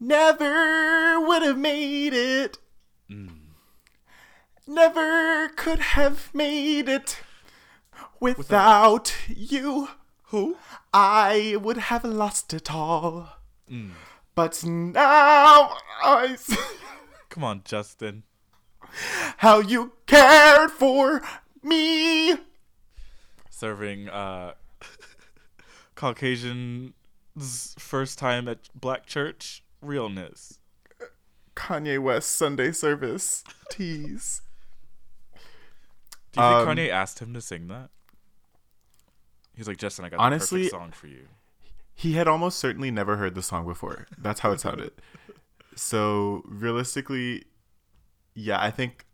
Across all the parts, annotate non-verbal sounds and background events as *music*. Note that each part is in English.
never would have made it. Never could have made it without you. Who? I would have lost it all. But now I *laughs* see Come on, Justin. how you cared for me. Serving uh Caucasian's first time at black church realness. Kanye West Sunday service tease. Do you think Um, Kanye asked him to sing that? He's like, Justin, I got Honestly- the perfect song for you. He had almost certainly never heard the song before. That's how it sounded. so realistically, yeah, I think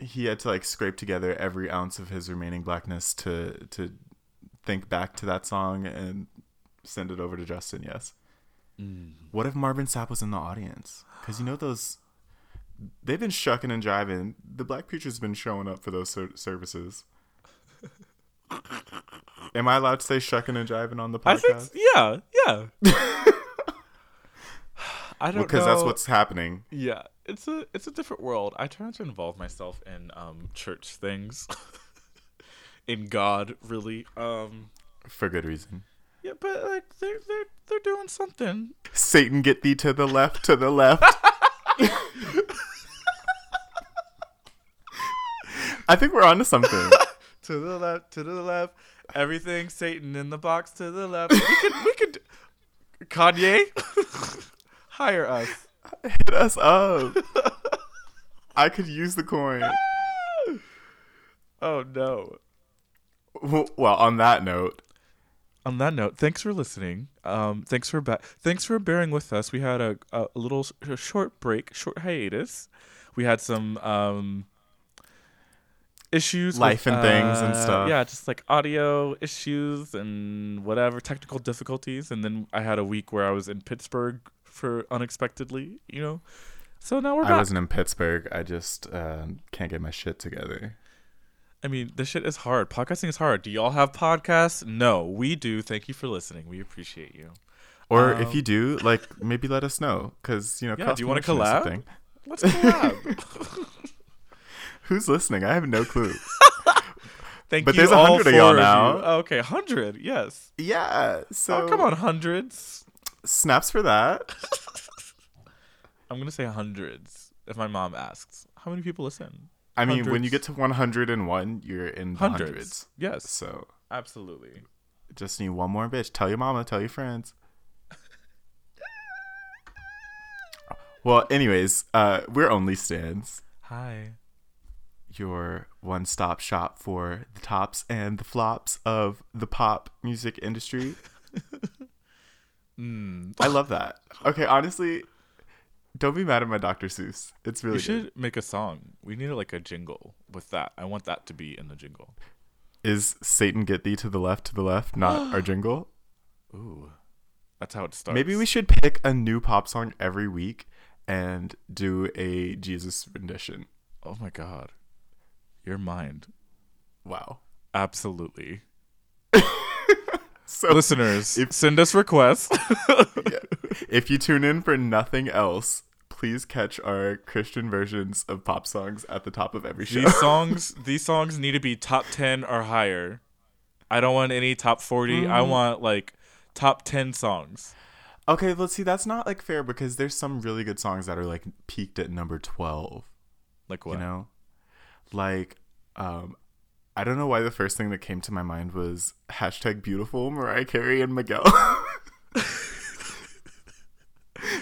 he had to like scrape together every ounce of his remaining blackness to to think back to that song and send it over to Justin. Yes. What if Marvin Sapp was in the audience? Because you know those. They've been shucking and jiving. The Black Preacher's been showing up for those ser- services. *laughs* Am I allowed to say shucking and jiving on the I podcast? think, yeah, yeah. *laughs* I don't because that's what's happening. Yeah, it's a it's a different world. I try not to involve myself in um church things, *laughs* in God, really. Um, For good reason. Yeah, but like they're they're they're doing something. Satan, get thee to the left, to the left. *laughs* I think we're onto something. *laughs* To the left, to the left. Everything Satan in the box to the left. We could we could Kanye *laughs* hire us. Hit us up. I could use the coin. Oh no. Well, on that note, on that note, thanks for listening. Um, thanks for ba- thanks for bearing with us. We had a, a, little a short break, short hiatus. We had some um, issues, Life with, and things and uh, stuff. Yeah, just like audio issues and whatever technical difficulties. And then I had a week where I was in Pittsburgh for unexpectedly, you know. So now we're I wasn't in Pittsburgh. I just uh, can't get my shit together. I mean, this shit is hard. Podcasting is hard. Do y'all have podcasts? No, we do. Thank you for listening. We appreciate you. Or Um, if you do, like, maybe let us know. Because, you know, Yeah, do you is a collab? thing. Let's collab. *laughs* *laughs* Who's listening? I have no clue. *laughs* Thank But you there's a hundred of y'all now. you. Oh, okay, hundred. Yes. yeah. So oh, come on, hundreds. Snaps for that. I'm gonna say hundreds if my mom asks. How many people listen? I mean, when you get to 101, you're in the Hundreds. hundreds. Yes, So absolutely. just need one more bitch. Tell your mama, tell your friends. well, anyways, uh, we're only stands. Hi. Your one-stop shop for the tops and the flops of the pop music industry. *laughs* Mm. I love that. Okay, honestly, don't be mad at my Dr. Seuss. It's really We good. should make a song. We need like a jingle with that. I want that to be in the jingle. Is Satan get thee to the left, to the left, not *gasps* our jingle? Ooh, that's how it starts. Maybe we should pick a new pop song every week and do a Jesus rendition. Oh my god, your mind. Wow. Absolutely. *laughs* So Listeners, if- send us requests. *laughs* if you tune in for nothing else, please catch our Christian versions of pop songs at the top of every show. these songs, these songs need to be top ten or higher. I don't want any top forty. I Mm. want like top ten songs. okay, let's see. That's not like fair because there's some really good songs that are like peaked at number 12. Like what? You know, like um, I don't know why the first thing that came to my mind was hashtag beautiful Mariah Carey and Miguel. *laughs*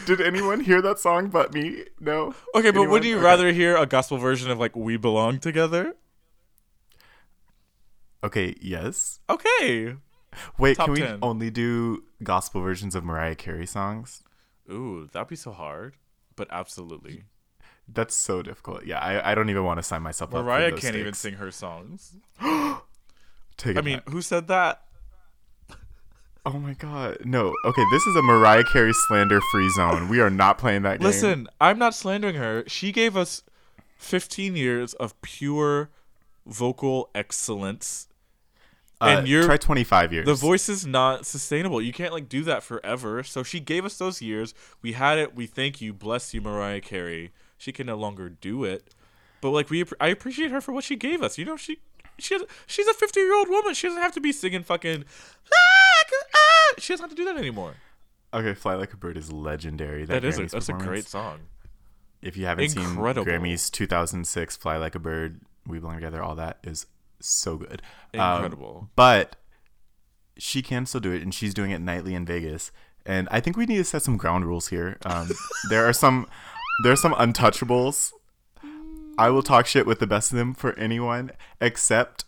Did anyone hear that song but me? No. Okay, but Anyone? would you Okay. rather hear a gospel version of like "We Belong Together"? Okay, yes. Okay. Wait, Top can we only do gospel versions of Mariah Carey songs? Ooh, that'd be so hard. But absolutely, That's so difficult. Yeah, I, I don't even want to sign myself up. Mariah for those Mariah can't even sing her songs. *gasps* Take it I mean, back. who said that? oh my god, no. Okay, this is a Mariah Carey slander free zone. We are not playing that game. Listen, I'm not slandering her. She gave us 15 years of pure vocal excellence. Uh, And you're- try 25 years. The voice is not sustainable. You can't like do that forever. So she gave us those years. We had it. We thank you. Bless you, Mariah Carey. She can no longer do it. But like we, I appreciate her for what she gave us. You know, she she she's a 50 year old woman. She doesn't have to be singing fucking. She doesn't have to do that anymore. Okay, Fly Like a Bird is legendary. That, That is a, that's a great song. If you haven't Incredible. seen Grammys 2006, Fly Like a Bird, We Belong Together, all that is so good. Um, Incredible. but she can still do it, and she's doing it nightly in Vegas. And I think we need to set some ground rules here. Um, *laughs* there are some, there are some untouchables. I will talk shit with the best of them for anyone except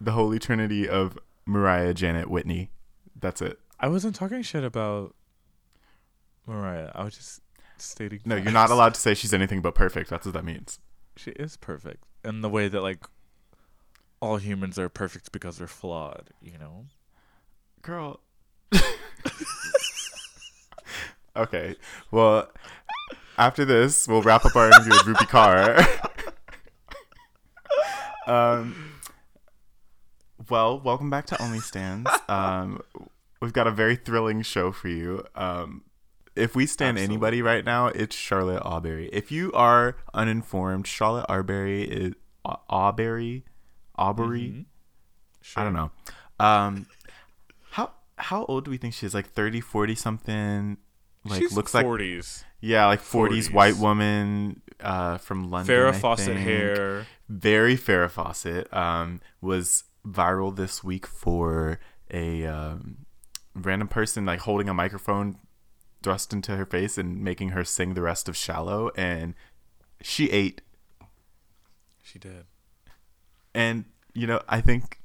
the holy trinity of Mariah, Janet, Whitney. That's it. I wasn't talking shit about Mariah. I was just stating. No, you're not allowed to say she's anything but perfect. That's what that means. She is perfect in the way that like all humans are perfect because they're flawed. You know. Girl. *laughs* okay. Well, after this, we'll wrap up our interview with Rupi Kaur. *laughs* um, well, welcome back to Only Stands. Um, we've got a very thrilling show for you. Um, if we stand Absolutely. anybody right now, it's Charlotte Awbery. If you are uninformed, Charlotte Awbery is Au- Awbery, Aubrey. Mhm. I don't know. Um, how how old do we think she is? Like 30, 40 something. Like She's looks like forties. Yeah, like forties 40s. white woman uh, from London. Farrah I Fawcett think. hair. very Farrah Fawcett. Um, was viral this week for a um, random person like holding a microphone thrust into her face and making her sing the rest of "Shallow," and she ate. She did. And you know, I think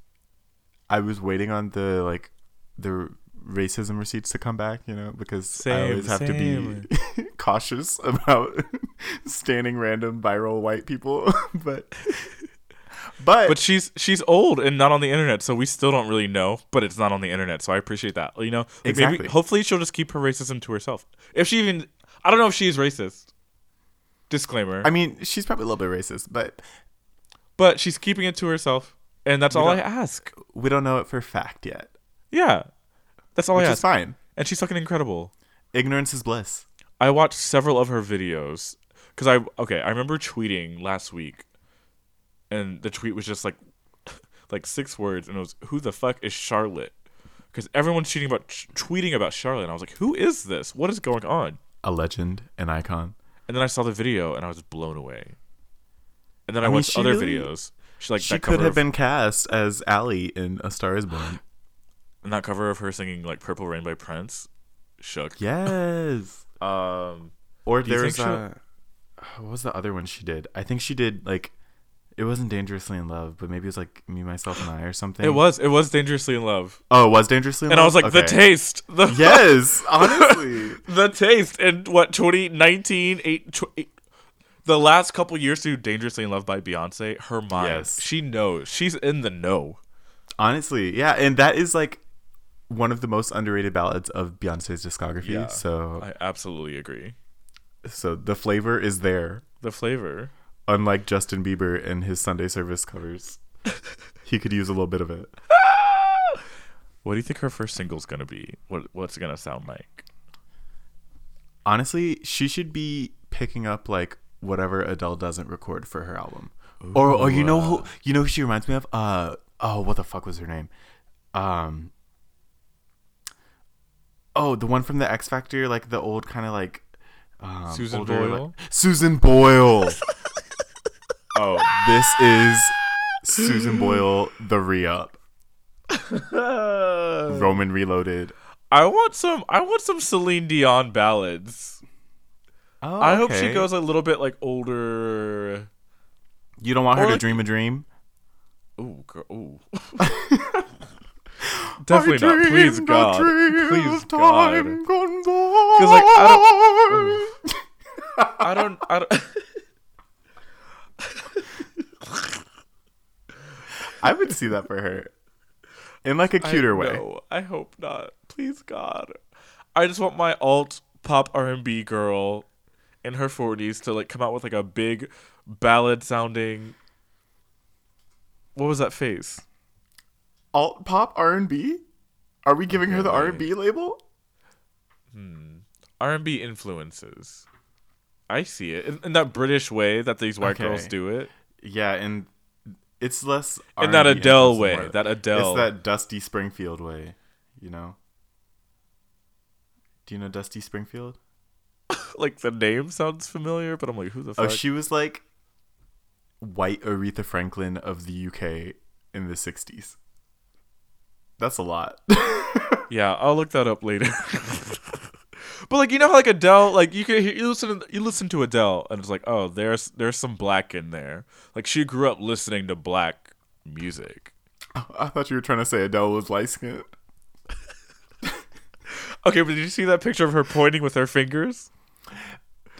I was waiting on the like the racism receipts to come back, you know, because I always have to be *laughs* cautious *laughs* about standing random viral white people. *laughs* but but, But she's she's old and not on the internet, so we still don't really know. But it's not on the internet, so I appreciate that. You know, Like, Exactly. Maybe, hopefully, she'll just keep her racism to herself. If she even, I don't know if she's racist. Disclaimer. I mean, she's probably a little bit racist, but but she's keeping it to herself, and that's all I ask. we don't know it for fact yet, Yeah, that's all which I is ask. fine. And she's fucking incredible. Ignorance is bliss. I watched several of her videos because I okay. I remember tweeting last week, and the tweet was just like, *laughs* like six words, and it was "Who the fuck is Charlotte?" Because everyone's tweeting about tweeting about Charlotte, and I was like, "Who is this? What is going on?" A legend, an icon. And then I saw the video, and I was blown away. And then I, I mean, watched other really- videos. She like she could have of, been cast as Ally in A Star Is Born. and that cover of her singing like "Purple Rain" by Prince. Shook. yes. Um, Or Do you there's a *sighs* what was the other one she did? I think she did like it wasn't dangerously in love, but maybe it was like me, myself, and I or something. it was it was dangerously in love, Oh, it was dangerously in and love. I was like, the taste. The *laughs* *laughs* Yes, honestly. *laughs* the taste in what 2019 eight, tw- eight- the last couple years to dangerously in love by beyonce her mind Yes. she knows she's in the know honestly, yeah, and that is like one of the most underrated ballads of Beyonce's discography. Yeah. So, i absolutely agree so the flavor is there. the flavor Unlike Justin Bieber and his Sunday service covers, *laughs* he could use a little bit of it. *laughs* what do you think her first single's gonna be what what's it gonna sound like Honestly, she should be picking up like whatever Adele doesn't record for her album. or or you know who you know who she reminds me of? Uh oh, what the fuck was her name? Um Oh, the one from the X Factor, like the old kind of like um, Susan older, Boyle? like- Susan Boyle. *laughs* oh, this is Susan Boyle, the re-up, *laughs* Roman Reloaded. i want some i want some celine dion ballads Oh, i hope she goes a little bit like older You don't want her or to like- dream a dream. Ooh, girl. Ooh. *laughs* *laughs* Definitely not. Please, God. Please, God. Because like, I don't. *laughs* I don't. I don't. *laughs* I would see that for her in like a cuter I, way. I hope not. Please, God. I just want my alt pop R and B girl in her forties to like come out with like a big ballad sounding. What was that face? Alt pop R and B? Are we giving her the R and B label? Hmm. R and B influences. I see it in, in that British way that these white girls do it. Yeah, and it's less In that Adele way. more- That Adele. It's that Dusty Springfield way, you know. Do you know Dusty Springfield? *laughs* like the name sounds familiar, but I'm like, who the oh, fuck? Oh, she was like white Aretha Franklin of the UK in the '60s. That's a lot. *laughs* yeah, I'll look that up later. *laughs* but like you know how like Adele, like you can hear, you listen to, you listen to Adele and it's like, oh, there's there's some black in there. Like she grew up listening to black music. I thought you were trying to say Adele was light skinned. *laughs* Okay, but did you see that picture of her pointing with her fingers?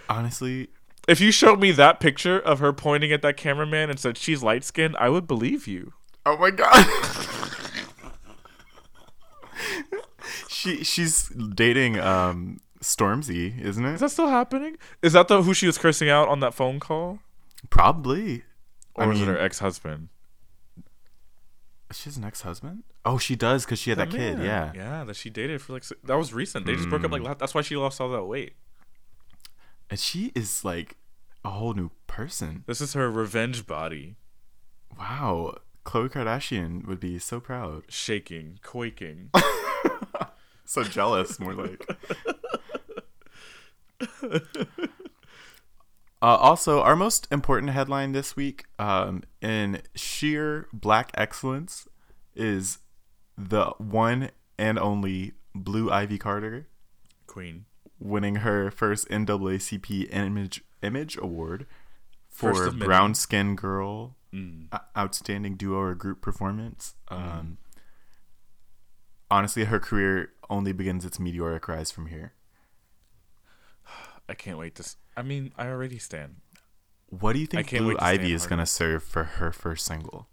Honestly, If you showed me that picture of her pointing at that cameraman and said she's light skinned, I would believe you. oh my god. She she's dating um Stormzy, isn't it? Is that still happening? Is that the who she was cursing out on that phone call? Probably. Or I was it her ex husband? She has an ex-husband? Oh, she does because she had that, kid. Yeah. Yeah, that she dated for like that was recent. They just broke up like la- that's why she lost all that weight. and she is like a whole new person. This is her revenge body, Wow, Khloe Kardashian would be so proud, shaking, quaking. *laughs* so jealous, more like. *laughs* Uh, also, our most important headline this week, um, in sheer black excellence, is the one and only Blue Ivy Carter Queen. winning her first NAACP Image Image Award for. Brown Skin Girl Mm. Outstanding Duo or Group Performance. Um, honestly, her career only begins its meteoric rise from here. *sighs* I can't wait to. S- I mean, I already stand. What do you think Blue to Ivy is going to serve for her first single?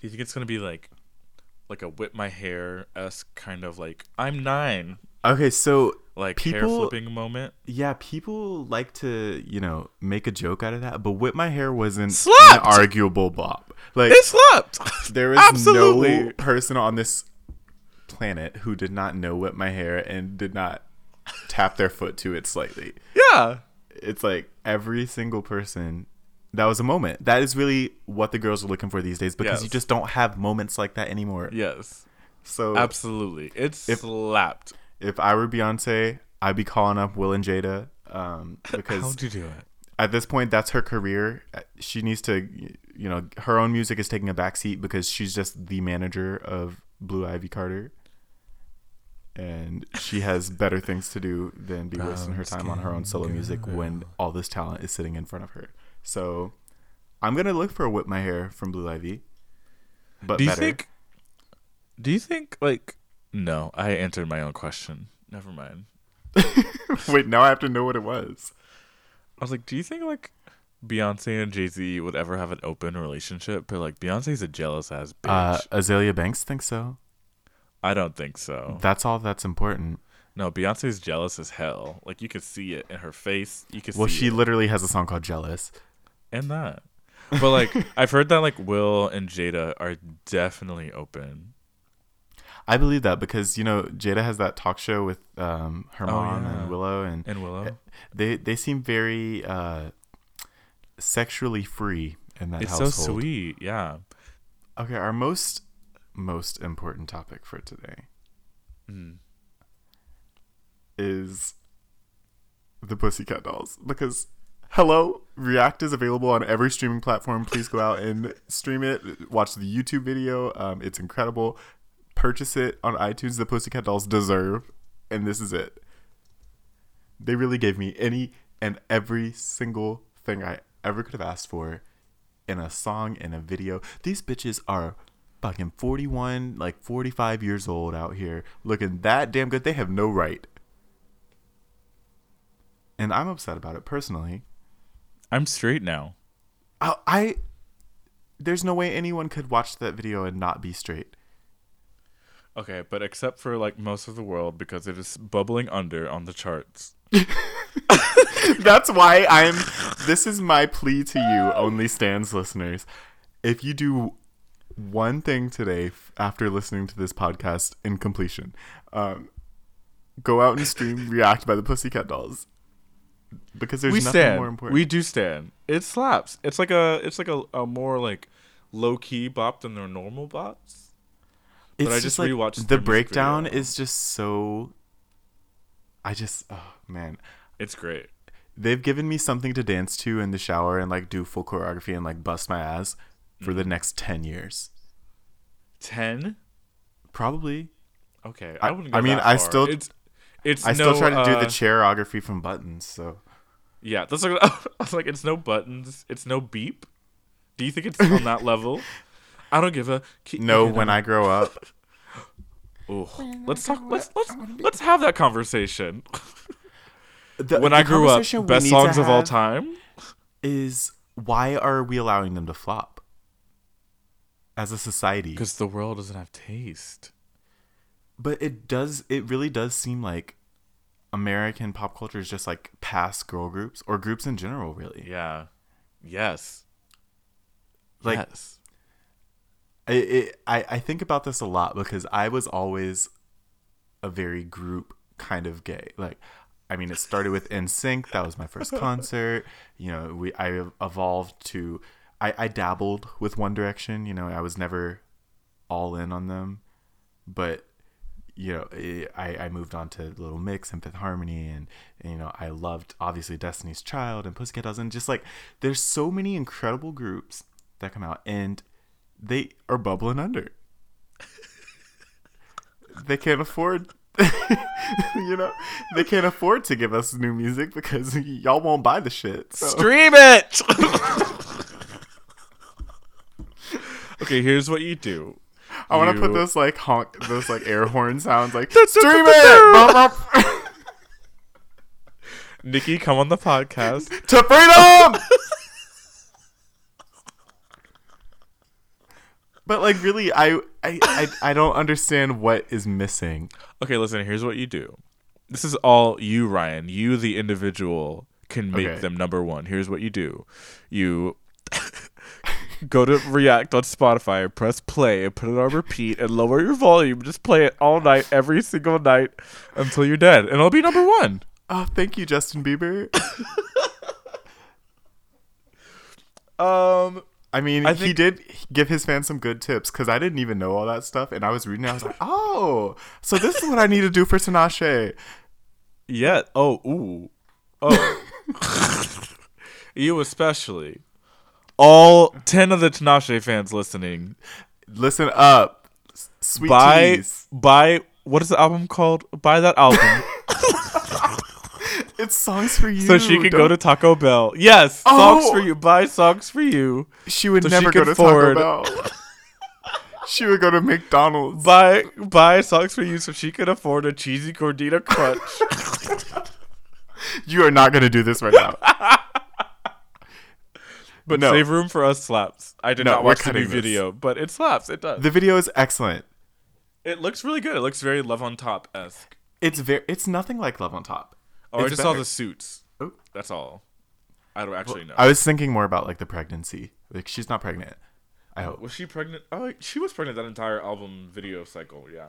Do you think it's gonna be like, like a whip my hair esque kind of like I'm nine, Okay, so like hair flipping moment? yeah, people like to, you know, make a joke out of that, but Whip My Hair wasn't Slapped! an arguable bop. Like It slept. there *laughs* is Absolutely. no person on this planet who did not know Whip My Hair and did not tap their foot to it slightly. yeah. It's like every single person that was a moment. That is really what the girls are looking for these days because you just don't have moments like that anymore. Yes. So Absolutely. It's If- slapped. if I were Beyonce, I'd be calling up Will and Jada um, *laughs* because How'd you do it? at this point that's her career. She needs to, you know, her own music is taking a backseat because she's just the manager of Blue Ivy Carter. And she has better things to do than be wasting her time on her own solo music when all this talent is sitting in front of her. So I'm gonna look for a whip my hair from Blue Ivy. But Do you better. think? Do you think like? No, I answered my own question. Never mind. *laughs* *laughs* Wait, now I have to know what it was. I was like, do you think like Beyonce and Jay Z would ever have an open relationship? But like Beyonce's a jealous ass bitch. Uh, Azealia Banks thinks so. I don't think so. That's all that's important. No, Beyonce's jealous as hell. Like you could see it in her face. You could Well, she it. literally has a song called Jealous. and that. But like *laughs* I've heard that like Will and Jada are definitely open. I believe that because you know Jada has that talk show with um, her Oh, mom yeah. and Willow, and And Willow. they they seem very uh, sexually free in that It's household. so sweet. Yeah. Okay, our most most important topic for today Mm. is the Pussycat Dolls because hello, React is available on every streaming platform. Please go out and stream it. Watch the YouTube video. Um, it's incredible. Purchase it on iTunes. The Pussycat Dolls deserve, and this is it. They really gave me any and every single thing I ever could have asked for in a song, in a video. These bitches are fucking 41, like 45 years old out here looking that damn good. They have no right. And I'm upset about it personally. I'm straight now. I, I there's no way anyone could watch that video and not be straight. Okay, but except for like most of the world because it is bubbling under on the charts. *laughs* That's why I'm. This is my plea to you, only stands listeners. If you do one thing today after listening to this podcast in completion. Um, go out and stream *laughs* React by the Pussycat Dolls. Because there's we nothing stand. more important. We do stand. It slaps. It's like a it's like a, a more like low key bop than their normal bops. it's I just just like rewatched the breakdown video. is just so I just oh man. It's great. They've given me something to dance to in the shower and like do full choreography and like bust my ass for the next 10 years. Ten. Probably. Okay, I- I wouldn't. Go I mean, that I still- It's. It's I still no, try to do the uh, choreography from buttons, so Yeah, that's like *laughs* I was like, it's no buttons, it's no beep. Do you think it's on that level? *laughs* I don't give a. Keep, no when I grow up. *laughs* Ooh, let's talk. Let's let's let's have that conversation. The- when the I grew up, best songs of all time. is why are we allowing them to flop as a society? Because the world doesn't have taste. But it does. It really does seem like American pop culture is just like past girl groups or groups in general. Really, Yeah. Yes. like yes. I, it, I I think about this a lot because I was always a very group kind of gay. Like, I mean, it started with NSYNC. That was my first *laughs* concert. You know, we I evolved to. I, I dabbled with One Direction. You know, I was never all in on them, but you know, I, I moved on to Little Mix and Fifth Harmony, and, and you know, I loved obviously Destiny's Child and Pussycat Dolls, and just like there's so many incredible groups that come out, and they are bubbling under. they can't afford, *laughs* you know, they can't afford to give us new music because *laughs* y'all won't buy the shit. So. Stream it. *laughs* okay, here's what you do. I want to put those like honk, those like air horn sounds, like *laughs* stream it. *laughs* Nikki, come on the podcast. *laughs* to freedom. but like, really, I, I, I, I don't understand what is missing. Okay, listen, here's what you do. This is all you, Ryan. You, the individual, can make Okay. them number one. Here's what you do you go to React on Spotify, press play, and put it on repeat, and lower your volume. Just play it all night, every single night, until you're dead. And it'll be number one. Oh, thank you, Justin Bieber. *laughs* Um, I mean, I he did give his fans some good tips because I didn't even know all that stuff, and I was reading. it, I was like, oh, so this is what I need to do for Tinashe. yeah. Oh, ooh. Oh. *laughs* *laughs* you especially. All 10 of the Tinashe fans listening, Listen up, sweet buy teas. buy what is the album called? Buy that album *laughs* It's songs for you. so she can go to Taco Bell. Yes, Oh! songs for oh! you. Buy songs for you. She would so she never go could to Taco Bell. *laughs* she would go to McDonald's. Buy buy songs for you so she could afford a cheesy gordita crunch. *laughs* You are not going to do this right now. But No. save room for us slaps. I did No, not watch the new video, but it slaps. It does. the video is excellent. it looks really good. It looks very Love on Top esque. It's very. It's nothing like Love on Top. Oh, I It's just saw the suits. Oh. That's all. I don't actually know. I was thinking more about like the pregnancy. Like she's not pregnant. I hope. was she pregnant? Oh, she was pregnant that entire album video cycle. Yeah.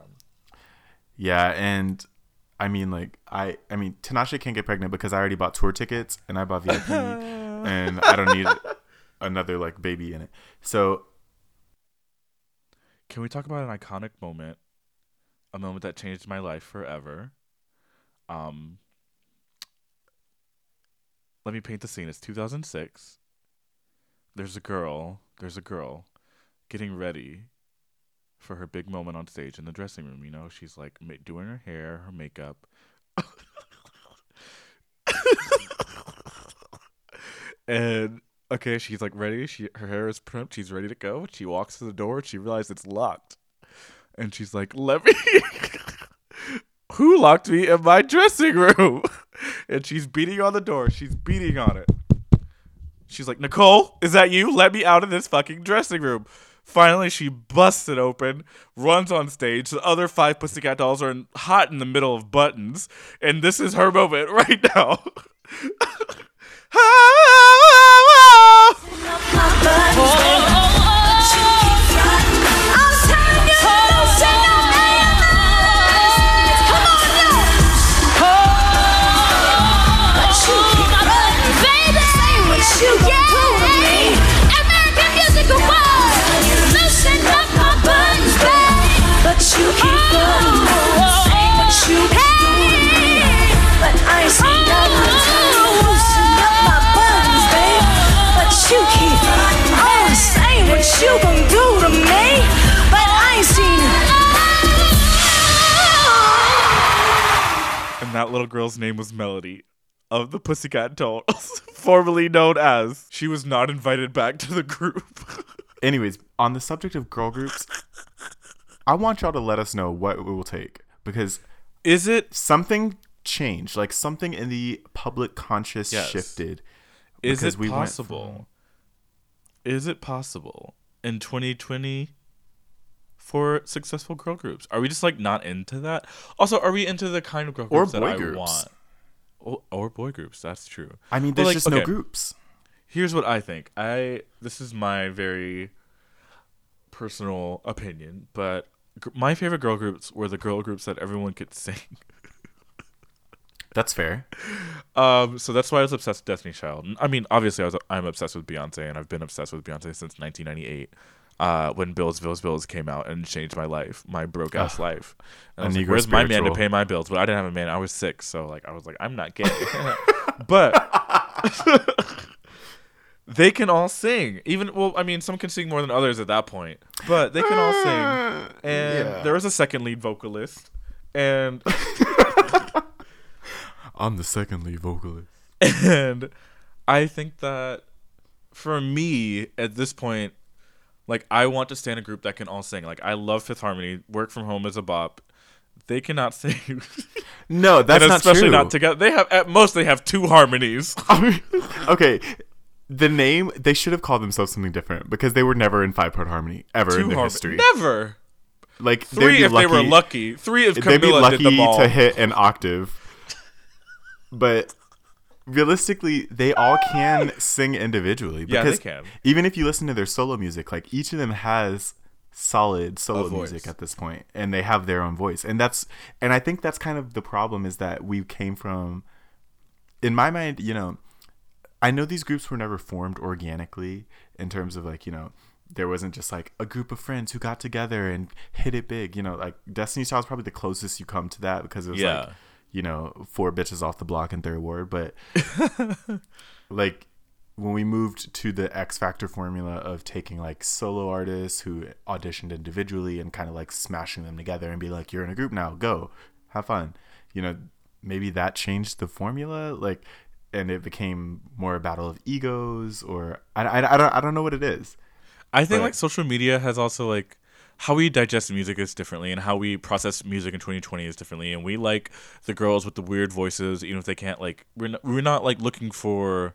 Yeah, and I mean like I I mean Tinashe can't get pregnant because I already bought tour tickets and I bought VIP *laughs* and I don't need another like baby in it. So Can we talk about an iconic moment? A moment that changed my life forever. Um Let me paint the scene. It's 2006. There's a girl, there's a girl getting ready for her big moment on stage in the dressing room, you know? She's like ma- doing her hair, her makeup. *laughs* and okay, she's like ready. She her hair is primped. She's ready to go. She walks to the door. She realizes it's locked, and she's like, "Let me." *laughs* Who locked me in my dressing room? *laughs* and she's beating on the door. She's beating on it. She's like, Nicole, is that you? Let me out of this fucking dressing room. Finally, she busts it open, runs on stage. The other five Pussycat dolls are in, hot in the middle of buttons, and this is her moment *laughs* right now. Oh, oh, oh, and that little girl's name was Melody of the Pussycat Dolls, *laughs* formerly known as. She was not invited back to the group. *laughs* Anyways, on the subject of girl groups, I want y'all to let us know what it will take because Is it something changed, like something in the public conscious Yes. shifted. is it we possible? Is it possible in 2020 for successful girl groups? Are we just like not into that? Also, are we into the kind of girl Or groups that I groups. want? Or, or boy groups, that's true. I mean, there's like, just okay. no groups. here's what I think. I this is my very personal opinion, but gr- my favorite girl groups were the girl groups that everyone could sing. *laughs* That's fair. Um, so that's why I was obsessed with Destiny Child. I mean, obviously, I was I'm obsessed with Beyonce, and I've been obsessed with Beyonce since 1998. Uh, when Bills, Bills, Bills came out and changed my life, my broke ass life. And I was like, Where's my man to pay my bills? But I didn't have a man. I was sick, so like I was like, I'm not gay. *laughs* but they can all sing. Even well, I mean, some can sing more than others at that point, but they can all sing. *sighs* And yeah. there was a second lead vocalist, and *laughs* I'm the second lead vocalist. *laughs* and I think that for me at this point, like I want to stay in a group that can all sing. Like I love Fifth Harmony. Work from Home is a bop. They cannot *laughs* sing, No, that's and not especially true. not together. They have at most they have two harmonies. *laughs* okay, the name they should have called themselves something different because they were never in five part harmony ever in two their harmonies. history. Never Like three if they were lucky. Three if they'd be lucky did them all. to hit an octave. But realistically, they all can sing individually Yeah, they because can. even if you listen to their solo music, like each of them has solid solo music at this point and they have their own voice. And that's and I think that's kind of the problem is that we came from in my mind, you know, I know these groups were never formed organically in terms of like, you know, there wasn't just like a group of friends who got together and hit it big. You know, like Destiny's Child is probably the closest you come to that because it was Yeah. like, you know, four bitches off the block in third ward. But *laughs* like when we moved to the X Factor formula of taking like solo artists who auditioned individually and kind of like smashing them together and be like, you're in a group now, go have fun. You know, maybe that changed the formula. Like, and it became more a battle of egos or I, I, I don't I don't know what it is. I think But- like social media has also like how we digest music is differently and how we process music in 2020 is differently. And we like the girls with the weird voices even if they can't like we're not, we're not like looking for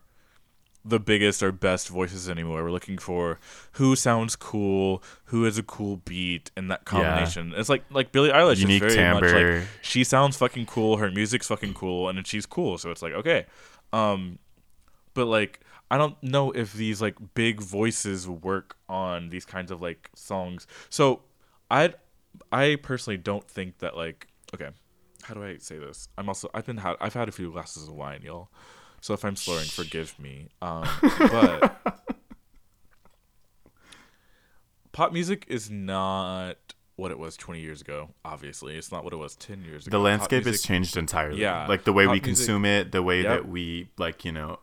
the biggest or best voices anymore. We're looking for who sounds cool who has a cool beat and that combination. It's like like Billie Eilish Unique is very much timbre. like she sounds fucking cool her music's fucking cool and then she's cool. So it's like okay. Um but like I don't know if these like big voices work on these kinds of like songs. So I I personally don't think that like okay, how do I say this? I'm also I've been had I've had a few glasses of wine, y'all. So if I'm slurring, forgive me. Um, *laughs* but pop music is not what it was 20 years ago. Obviously, it's not what it was 10 years ago. The landscape has changed entirely. Yeah. Like the way we music- consume it, the way Yep. that we like, you know,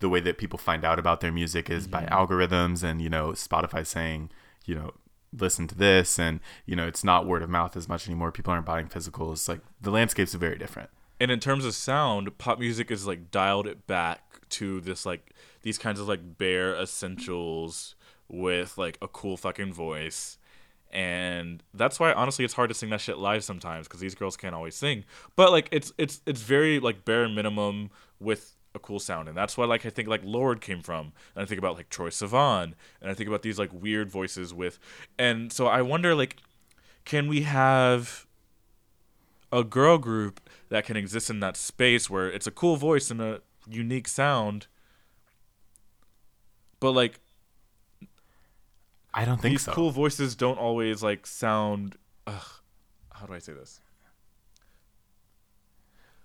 the way that people find out about their music is by Mm-hmm. algorithms and, you know, Spotify saying, you know, listen to this and, you know, it's not word of mouth as much anymore. People aren't buying physicals. Like the landscapes are very different. and in terms of sound, pop music is like dialed it back to this like these kinds of like bare essentials with like a cool fucking voice. And that's why honestly it's hard to sing that shit live sometimes because these girls can't always sing. But like it's it's it's very like bare minimum with a cool sound. And that's why like I think like Lorde came from. And I think about like Troye Sivan and I think about these like weird voices with and so I wonder like can we have a girl group that can exist in that space where it's a cool voice and a unique sound but like I don't think these so. cool voices don't always like sound ugh, how do i say this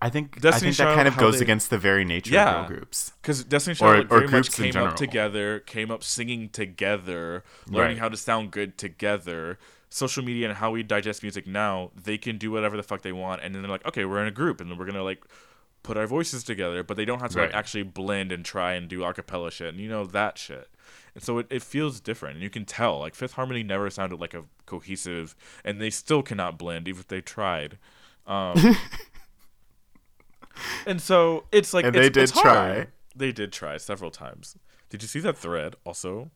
I think I Destiny think that kind of goes they- against the very nature Yeah. of girl groups. because Destiny Or- Child like, or very much came up together, came up singing together, learning Right. how to sound good together. Social media and how we digest music now, they can do whatever the fuck they want, and then they're like, okay, we're in a group, and then we're gonna like put our voices together, but they don't have to like actually blend and try and do acapella shit, and you know that shit. And so it, it feels different, and you can tell. Like Fifth Harmony never sounded like a cohesive, and they still cannot blend, even if they tried. Um, *laughs* And so it's like And it's, they did try. They did try several times. Did you see that thread also?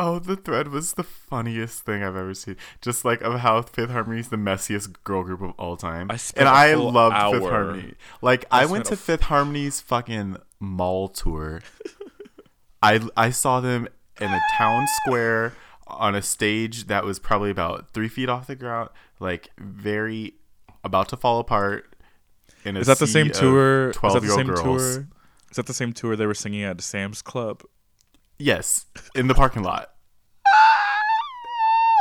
Oh, the thread was the funniest thing I've ever seen. Just like of how Fifth Harmony is the messiest girl group of all time. I spent and I loved Fifth Harmony. Like I, I went to Fifth Harmony's fucking mall tour. I I saw them in a town square on a stage that was probably about three feet off the ground, like very about to fall apart. Is that the same tour? Is that the 12-year-old same girls. tour? Is that the same tour they were singing at Sam's Club? Yes, in the parking lot.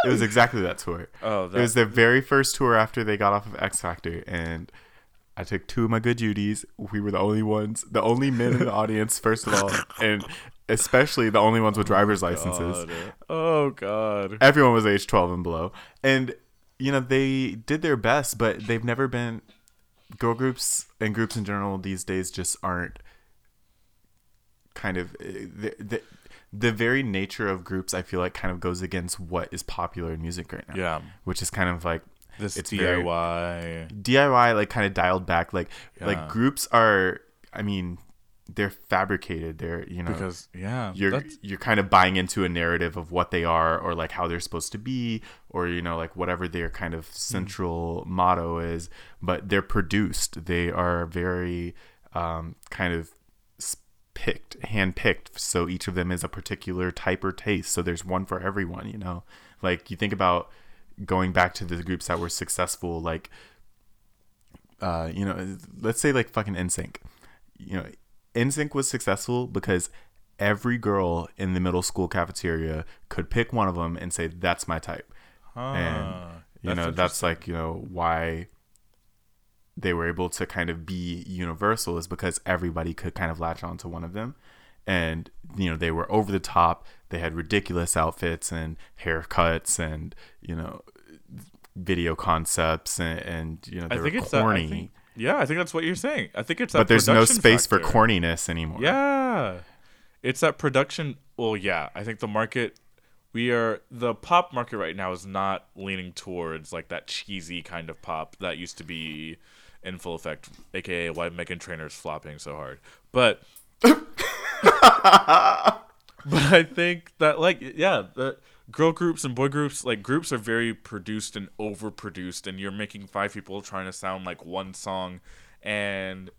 It was exactly that tour. Oh, It was their very first tour after they got off of X Factor, and I took two of my good Judies. We were the only ones, the only men in the *laughs* audience, first of all, and especially the only ones with driver's licenses. God. Oh God. Everyone was age 12 and below. And, you know, they did their best, but they've never been. Girl groups and groups in general these days just aren't kind of. The, the, the very nature of groups, I feel like, kind of goes against what is popular in music right now. Yeah. Which is kind of like This It's DIY. DIY like kind of dialed back like Yeah. like groups are I mean they're fabricated they're you know because yeah, you're that's- you're kind of buying into a narrative of what they are or like how they're supposed to be or you know like whatever their kind of central motto is but they're produced. They are very um, kind of picked hand picked so each of them is a particular type or taste. So there's one for everyone you know? Like you think about going back to the groups that were successful like uh, you know, let's say like fucking NSYNC. You know, NSYNC was successful because every girl in the middle school cafeteria could pick one of them and say, "That's my type." and Ah, you know, that's like you know why they were able to kind of be universal is because everybody could kind of latch on to one of them. And you know they were over the top. They had ridiculous outfits and haircuts, and you know, video concepts, and, and you know they I were think it's that- I corny think- yeah, I think that's what you're saying. I think it's that but there's no space for corniness anymore. Yeah. It's that production. Well, yeah, I think the market, we are, the pop market right now is not leaning towards like that cheesy kind of pop that used to be in full effect, aka why Meghan Trainor's flopping so hard. But, *laughs* *laughs* but I think that, like, yeah, the girl groups and boy groups, like, groups are very produced and overproduced, and you're making five people trying to sound like one song and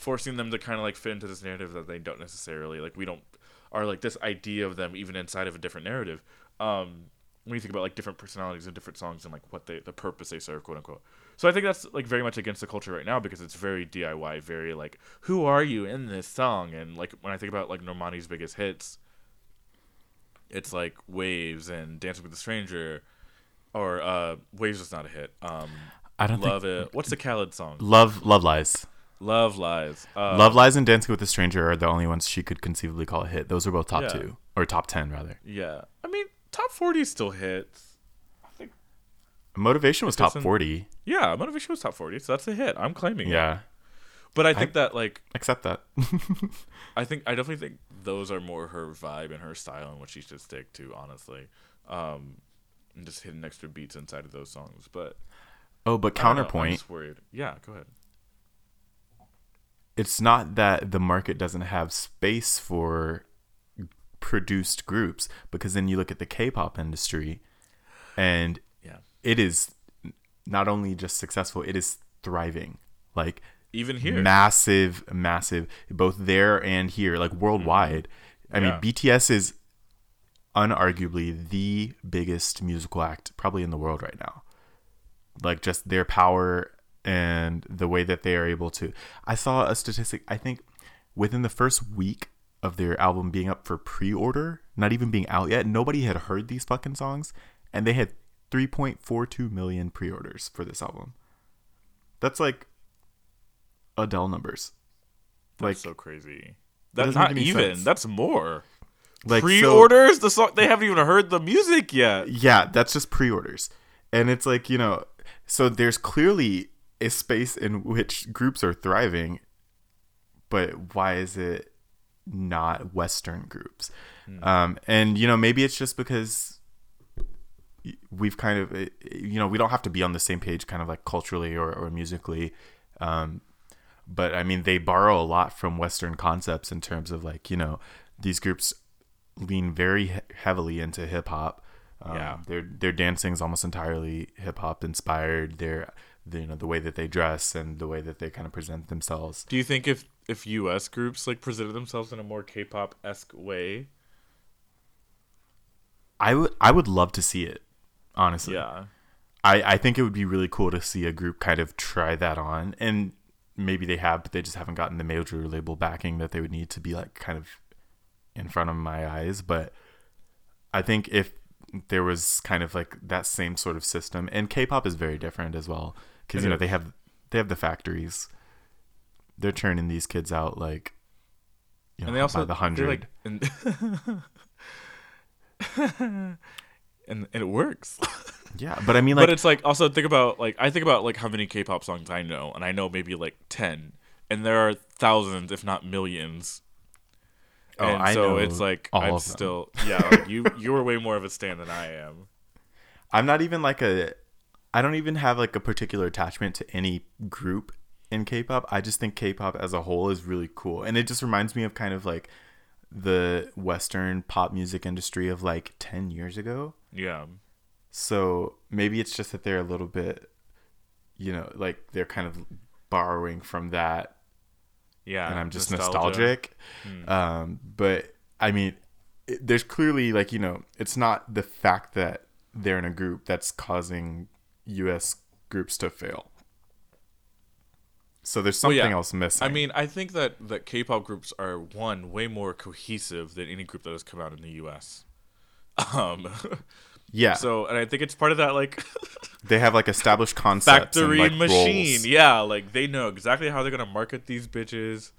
forcing them to kind of like fit into this narrative that they don't necessarily like we don't are like this idea of them even inside of a different narrative. Um when you think about like different personalities and different songs and like what they the purpose they serve quote unquote. So i think that's like very much against the culture right now because it's very diy very like who are you in this song? And like when i think about like normani's biggest hits it's like waves and dancing with a stranger or uh waves is not a hit um I don't love think it what's the Khalid song love love lies. love lies uh, love lies and Dancing with a Stranger are the only ones she could conceivably call a hit. Those are both top Yeah. two or top ten rather. Yeah, I mean, top forty still hits. I think. Motivation was top forty. Yeah, Motivation was top forty, so that's a hit. I'm claiming it. But I think that like accept that. *laughs* I think I definitely think those are more her vibe and her style and what she should stick to. Honestly, um, and just hitting extra beats inside of those songs. But oh, but I know, counterpoint. just worried. Yeah, go ahead. it's not that the market doesn't have space for produced groups because then you look at the K-pop industry and Yeah, it is not only just successful it is thriving like even here. massive massive both there and here like worldwide mm-hmm. i Yeah. mean bts is unarguably the biggest musical act probably in the world right now like just their power and the way that they are able to i saw a statistic i think within the first week of their album being up for pre-order not even being out yet nobody had heard these fucking songs and they had 3.42 million pre-orders for this album that's like adele numbers like That's so crazy. That's not even. sense. That's more. like Pre-orders the song. They haven't even heard the music yet. yeah that's just pre-orders and it's like you know so there's clearly a space in which groups are thriving but why is it not western groups um and you know maybe it's just because we've kind of you know we don't have to be on the same page kind of like culturally or, or musically um but I mean they borrow a lot from Western concepts in terms of like you know these groups lean very he- heavily into hip hop. Um, Yeah. their their dancing is almost entirely hip hop inspired. Their the, you know the way that they dress and the way that they kind of present themselves. Do you think if if U.S. groups like presented themselves in a more K-pop esque way, I would I would love to see it. Honestly, yeah, I, I think it would be really cool to see a group kind of try that on and maybe they have but they just haven't gotten the major label backing that they would need to be like kind of in front of my eyes. But i think if there was kind of like that same sort of system and k-pop is very different as well because you know they have they have the factories. They're turning these kids out like you know, and they also by the hundred like, *laughs* and, *laughs* and and it works. *laughs* yeah but i mean like but it's like also think about like I think about like how many K-pop songs I know, and I know maybe like ten, and there are thousands, if not millions. Oh, and I so know it's like I'm still *laughs* yeah. Like you you were way more of a stan than I am. I'm not even like a I don't even have like a particular attachment to any group in K-pop. I just think K-pop as a whole is really cool. And it just reminds me of kind of like the western pop music industry of like 10 years ago. Yeah. So maybe it's just that they're a little bit you know, like they're kind of borrowing from that Yeah. and I'm just nostalgia. nostalgic. Hmm. Um, but I mean, it, there's clearly like you know, it's not the fact that they're in a group that's causing U.S. groups to fail. So there's Well, something yeah. else missing. I mean, I think that that K-pop groups are one way more cohesive than any group that has come out in the U.S. Um, *laughs* yeah. so and I think it's part of that like *laughs* they have like established concepts factory and, like, machine. roles. Yeah, like they know exactly how they're gonna market these bitches.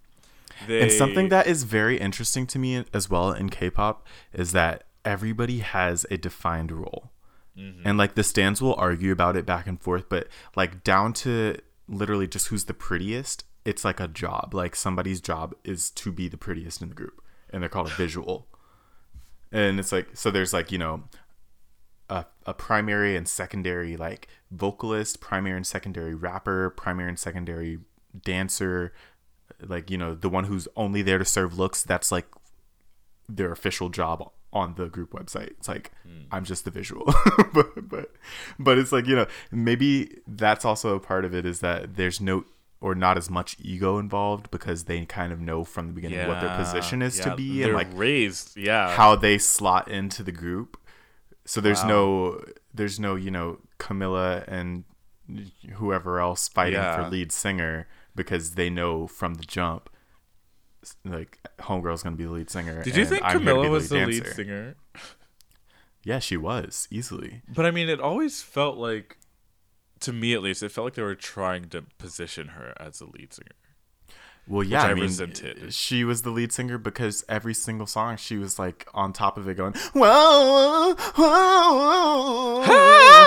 They, And something that is very interesting to me as well in K-pop is that everybody has a defined role. Mm-hmm. And like the stands will argue about it back and forth, but like down to literally just who's the prettiest, it's like a job. Like somebody's job is to be the prettiest in the group, and they're called a visual. And it's like so there's like, you know, a, a primary and secondary like vocalist, primary and secondary rapper, primary and secondary dancer, like you know the one who's only there to serve looks. That's like their official job on the group website. It's like hmm. I'm just the visual, *laughs* but but but it's like you know maybe that's also a part of it is that there's no or not as much ego involved because they kind of know from the beginning what their position is yeah, to be and like raised. Yeah, how they slot into the group. So there's Wow. no there's no, you know, Camilla and whoever else fighting Yeah. for lead singer because they know from the jump like homegirl's to be the lead singer. Did you think I'm here to be Camilla was the lead dancer. singer? Yeah, she was easily. But I mean, it always felt like, to me at least, it felt like they were trying to position her as the lead singer. Well, yeah, I I mean, resented. she was the lead singer because every single song she was like on top of it going, whoa, whoa, whoa.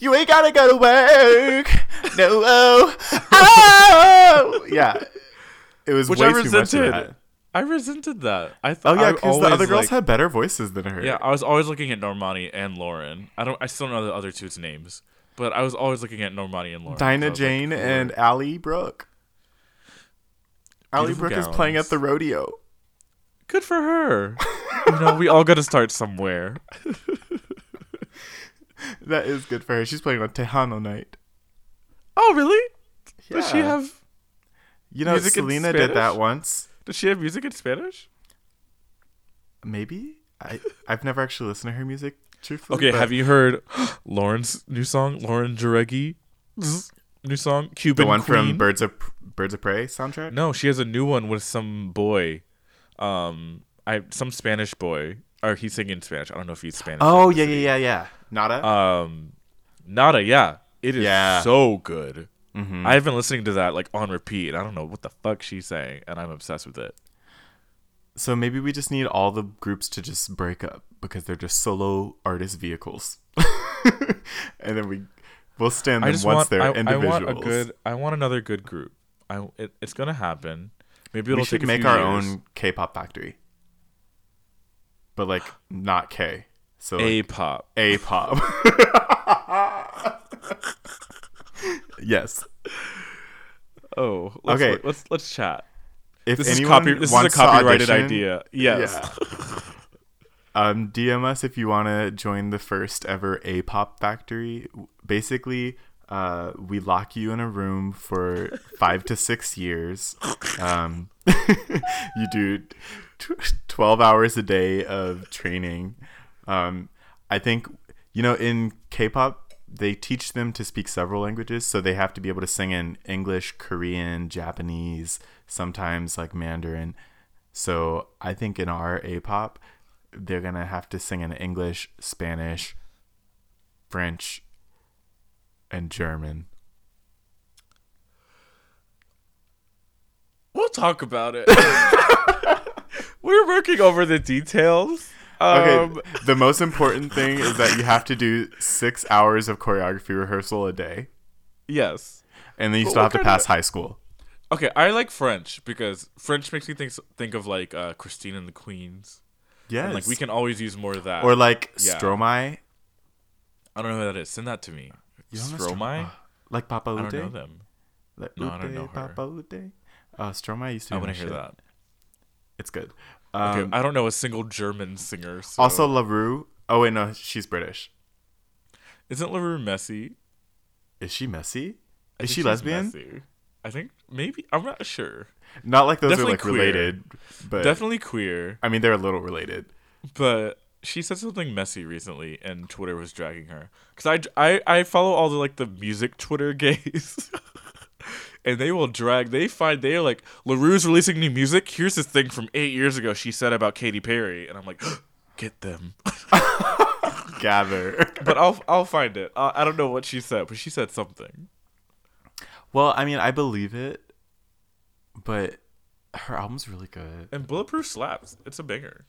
you ain't gotta go to work. No, oh, oh. yeah. It was Which way I too much of that. I resented that. I Oh yeah, because the other girls like- had better voices than her. Yeah, I was always looking at Normani and Lauren. I don't. I still don't know the other two's names, but I was always looking at Normani and Lauren. Dinah was like, Jane and Ally Brooke. Ally Brooke is playing at the rodeo. Good for her. *laughs* you know, we all got to start somewhere. *laughs* That is good for her. She's playing on Tejano night. Oh, really? Does she have? You know, Selena did that once. Does she have music in Spanish? Maybe I I've never actually listened to her music. Truthfully, Okay, but have you heard *gasps* Lauren's new song? Lauren Jauregui new song, Cuban the one Queen? from Birds of Birds of Prey soundtrack? No, she has a new one with some boy, um, I some Spanish boy, or he's singing in Spanish. I don't know if he's Spanish. Oh yeah yeah yeah yeah. Nada. Um, Nada, yeah, it is Yeah. so good. Mhm. I've been listening to that like on repeat. I don't know what the fuck she's saying, and I'm obsessed with it. So maybe we just need all the groups to just break up because they're just solo artist vehicles, *laughs* and then we we'll stand them once want, they're I, I want a good, I want another good group. I, it, it's gonna happen. Maybe it'll we should make our years. own K-pop factory, but like not K. So a like, pop. A pop. *laughs* yes. Oh, let's, Okay. Let's let's chat. If This is copy. This is a copyrighted audition- idea. Yes. Yeah. um, DM us if you want to join the first ever A-pop factory. Basically, uh, we lock you in a room for five to six years. Um, *laughs* you do tw- twelve hours a day of training. Um, I think you know in K-pop they teach them to speak several languages, so they have to be able to sing in English, Korean, Japanese, sometimes like Mandarin. So I think in our A-pop, they're gonna have to sing in English, Spanish, French, and German. We'll talk about it. *laughs* We're working over the details. Okay, Um, the most important thing is that you have to do six hours of choreography rehearsal a day, yes. and then you But still have to pass high school. Okay, I like French because French makes me think think of like uh, Christine and the Queens. Yes, And, like we can always use more of that. or like Yeah. Stromae, I don't know who that is. Send that to me. You don't know Stromae? Stro- like Papa I don't know them. Like No, I don't know her. Papaoutai. Uh, Stromae used to. I want to hear shit. that. It's good. Okay, Um, I don't know a single German singer. So. also La Roux. Oh wait, no, she's British. isn't La Roux messy? Is she messy? I Is she lesbian? messy. I think maybe. I'm not sure. Not like those Definitely are like queer. related, but Definitely queer, I mean they're a little related. but she said something messy recently, and Twitter was dragging her. Cause I, I, I follow all the like the music Twitter *laughs* gays, and they will drag. They find they're like La Roux's releasing new music. Here's this thing from eight years ago. She said about Katy Perry, and I'm like, *gasps* get them. *laughs* Gather. *laughs* but I'll I'll find it. I, I don't know what she said, but she said something. well, I mean, I believe it, but her album's really good. And Bulletproof slaps. It's a banger.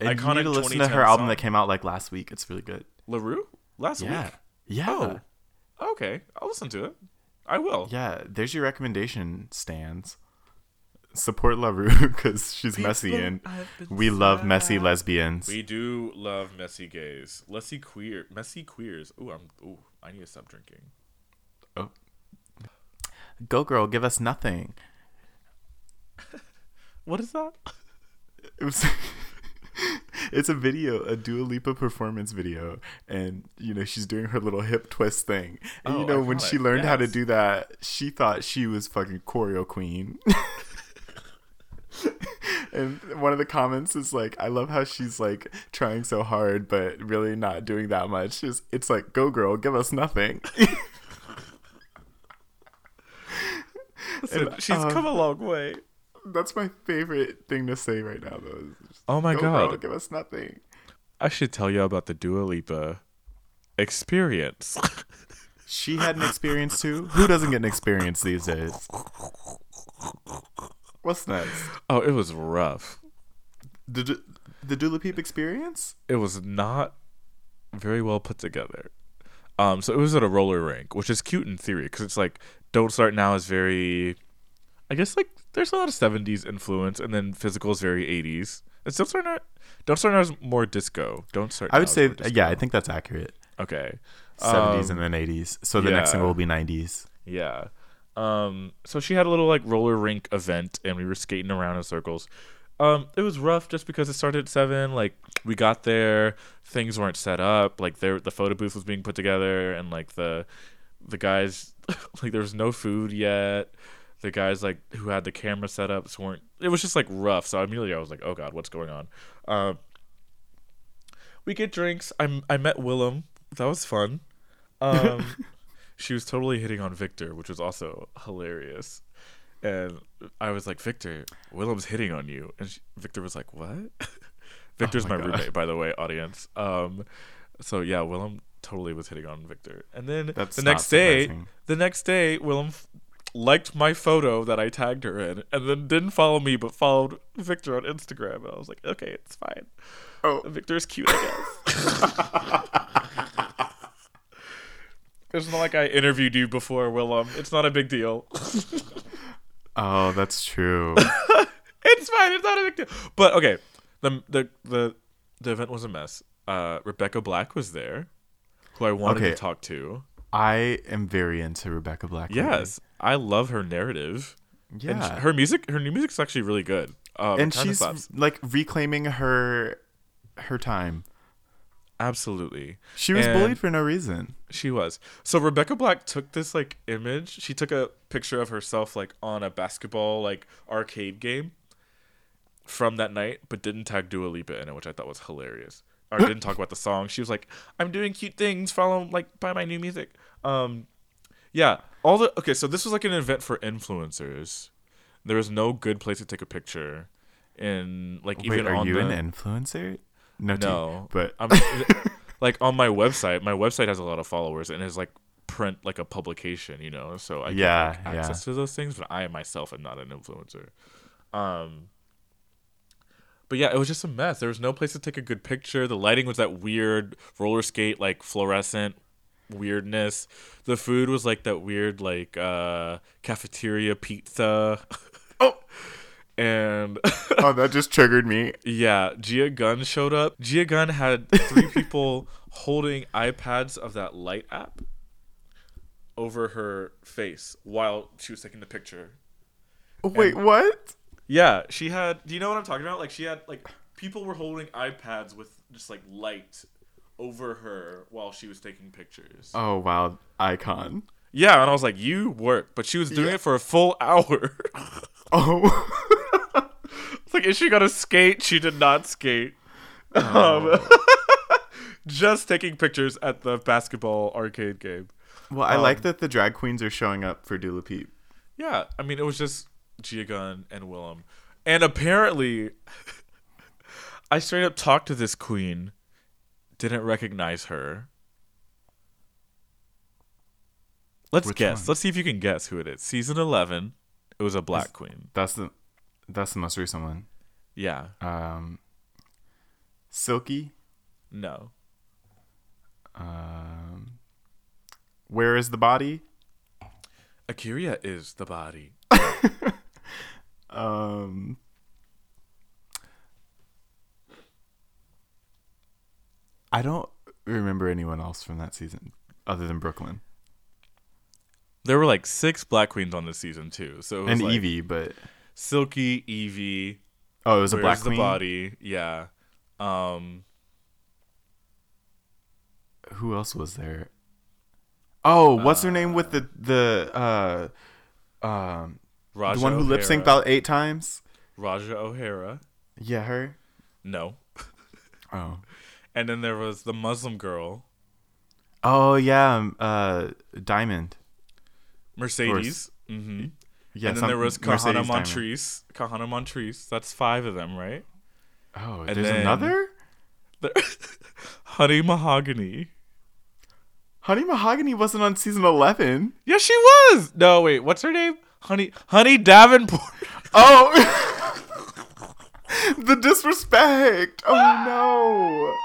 And you need to listen to 2010 her album song. that came out like last week. It's really good. Larue last Yeah. week. Yeah. Oh. Okay, I'll listen to it. I will. Yeah. There's your recommendation, stands. Support La Roux *laughs* because she's messy and we love messy lesbians. We do love messy gays. Messy queer, messy queers. Ooh, I'm. Ooh, I need to stop drinking. Oh. Go girl, give us nothing. *laughs* What is that? It was *laughs* it's a video, a Dua Lipa performance video, and you know she's doing her little hip twist thing. And you Oh, know when she learned how to do that, she thought she was fucking choreo queen. *laughs* and one of the comments is like, "I love how she's like trying so hard, but really not doing that much." It's, it's like, "Go girl, give us nothing." *laughs* Listen, And, she's um, come a long way. That's my favorite thing to say right now, though. just, Oh my "Go god! girl, give us nothing. I should tell you about the Dua Lipa experience. *laughs* She had an experience too. Who doesn't get an experience these days? What's next? oh, it was rough. The D- the Dula Peep experience? It was not very well put together. Um, so it was at a roller rink, which is cute in theory because it's like "Don't Start Now" is very, I guess like there's a lot of '70s influence, and then physical is very '80s. And "Don't Start Now," "Don't Start Now" is more disco. "Don't Start." I would say, yeah, I think that's accurate. Okay. Seventies Um, and then eighties. So the next yeah. one will be nineties. Yeah. Um, so she had a little like roller rink event and we were skating around in circles. Um, it was rough just because it started at seven. Like we got there, things weren't set up. Like there, the photo booth was being put together, and like the the guys, *laughs* like there was no food yet. The guys like who had the camera setups weren't. It was just like rough. So immediately I was like, oh god, what's going on? Um, we get drinks. I I met Willam. That was fun. Um, *laughs* she was totally hitting on Victor, which was also hilarious. And I was like, Victor, Willam's hitting on you, and she, Victor was like, what? *laughs* Victor's Oh my my, roommate, by the way, audience. Um, so yeah, Willam totally was hitting on Victor, and then That's the next day, the next day, Willam liked my photo that I tagged her in, and then didn't follow me, but followed Victor on Instagram. And I was like, okay, it's fine. Oh, Victor's cute, I guess. *laughs* it's not like I interviewed you before, Willam. It's not a big deal. oh, that's true. *laughs* it's fine. It's not a big deal. But okay, the the the the event was a mess. Uh, Rebecca Black was there, who I wanted Okay. to talk to. I am very into Rebecca Black. Yes, I love her narrative. And Yeah. her music, her new music's actually really good. Um, and she's like reclaiming her her time. absolutely She was And- bullied for no reason. she was. So Rebecca Black took this like image. She took a picture of herself like on a basketball like arcade game from that night, but didn't tag Dua Lipa in it, which I thought was hilarious. Or didn't talk about the song. She was like, "I'm doing cute things. Follow like buy my new music." Um, yeah. All the okay. So this was like an event for influencers. There was no good place to take a picture, in like Wait, even are on you the an influencer? No, no, but I'm *laughs* like on my website. My website has a lot of followers and is like print like a publication, you know. So I Yeah, get like, yeah. access to those things, but I myself am not an influencer. Um, but yeah, it was just a mess. There was no place to take a good picture. The lighting was that weird roller skate like fluorescent weirdness. The food was like that weird like uh cafeteria pizza. *laughs* Oh. And *laughs* oh, that just triggered me. yeah, Gia Gunn showed up. Gia Gunn had three people *laughs* holding iPads of that light app over her face while she was taking the picture. Wait, what? Yeah, she had. Do you know what I'm talking about? Like she had like people were holding iPads with just like light over her while she was taking pictures. Oh wow, icon. Yeah, and I was like, "You work," but she was doing Yeah. it for a full hour. *laughs* Oh. It's like, is she gonna skate? She did not skate. Oh. Um, *laughs* just taking pictures at the basketball arcade game. well, I Um, like that the drag queens are showing up for Dula Peep. Yeah, I mean, it was just Gia Gunn and Willam, and apparently, *laughs* I straight up talked to this queen, didn't recognize her. Let's Which guess. one? Let's see if you can guess who it is. Season eleven. It was a black queen. That's the that's the most recent one. Yeah. Um, Silky. No. Um, where is the body? A'keria is the body. *laughs* Um, I don't remember anyone else from that season other than Brooke Lynn There were like six black queens on this season too. So it was and like Evie, but Silky, Evie, oh, it was a black the queen. body? Yeah. Um Who else was there? Oh, what's her name with the the uh um Ra'Jah the one who lip synced O'Hara. out eight times? Ra'Jah O'Hara. Yeah, her. No. Oh. And then there was the Muslim girl, Oh yeah, um, uh, Diamond. Mercedes. Mm-hmm. Yeah, and then there was Kahanna Mercedes Diamond. Montrese. Kahanna Montrese. That's five of them, right? Oh, And there's another. There- *laughs* Honey Mahogany. Honey Mahogany wasn't on season eleven. Yeah, she was. No, wait. What's her name? Honey Honey Davenport. *laughs* Oh, *laughs* the disrespect! Oh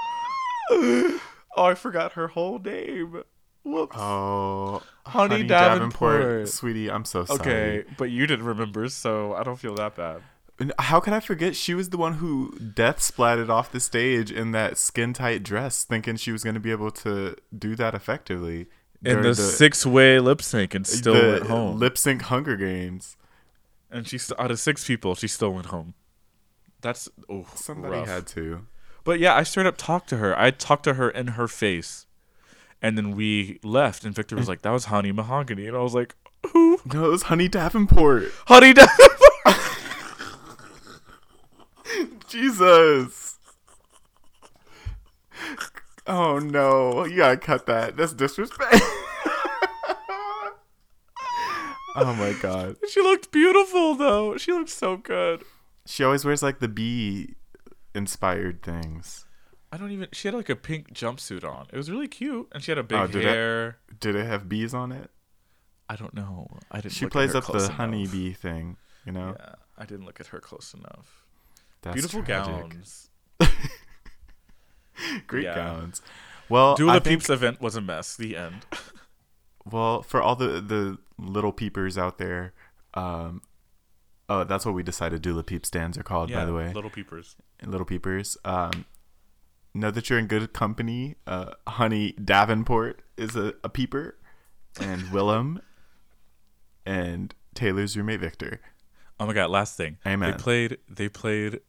oh, I forgot her whole name. Whoops. Oh, Honey Davenport. sweetie, I'm so sorry. okay, but you didn't remember, so I don't feel that bad. And How can I forget? She was the one who death splatted off the stage in that skin tight dress, thinking she was going to be able to do that effectively. In during the, six way lip sync and still the went home. Lip sync Hunger Games. and she out of six people, she still went home. That's oh, Somebody rough. had to. But yeah, I straight up talked to her. I talked to her in her face, and then we left. And Victor was like, "That was Honey Mahogany," and I was like, "Who? *laughs* No, it was Honey Davenport. Honey Davenport?" *laughs* Jesus. Oh no, you gotta cut that. That's disrespect. *laughs* oh my god. she looked beautiful though. She looked so good. She always wears like the bee inspired things. I don't even. She had like a pink jumpsuit on. It was really cute, and she had a big Oh, did it? hair. Did it have bees on it? I don't know. I didn't. She look at plays up the honeybee thing, you know? Yeah, I didn't look at her close enough. That's Beautiful tragic. gowns. *laughs* Great Yeah. gowns. Well, Dula I think, Peeps event was a mess. The end. *laughs* well, for all the the little peepers out there, um, oh, that's what we decided Dula Peep stands are called, by the way. little peepers. little peepers. Um, know that you're in good company. Uh, Honey Davenport is a, a peeper. and *laughs* Willam and Taylor's roommate Victor. Oh my god! Last thing, Amen. They played they played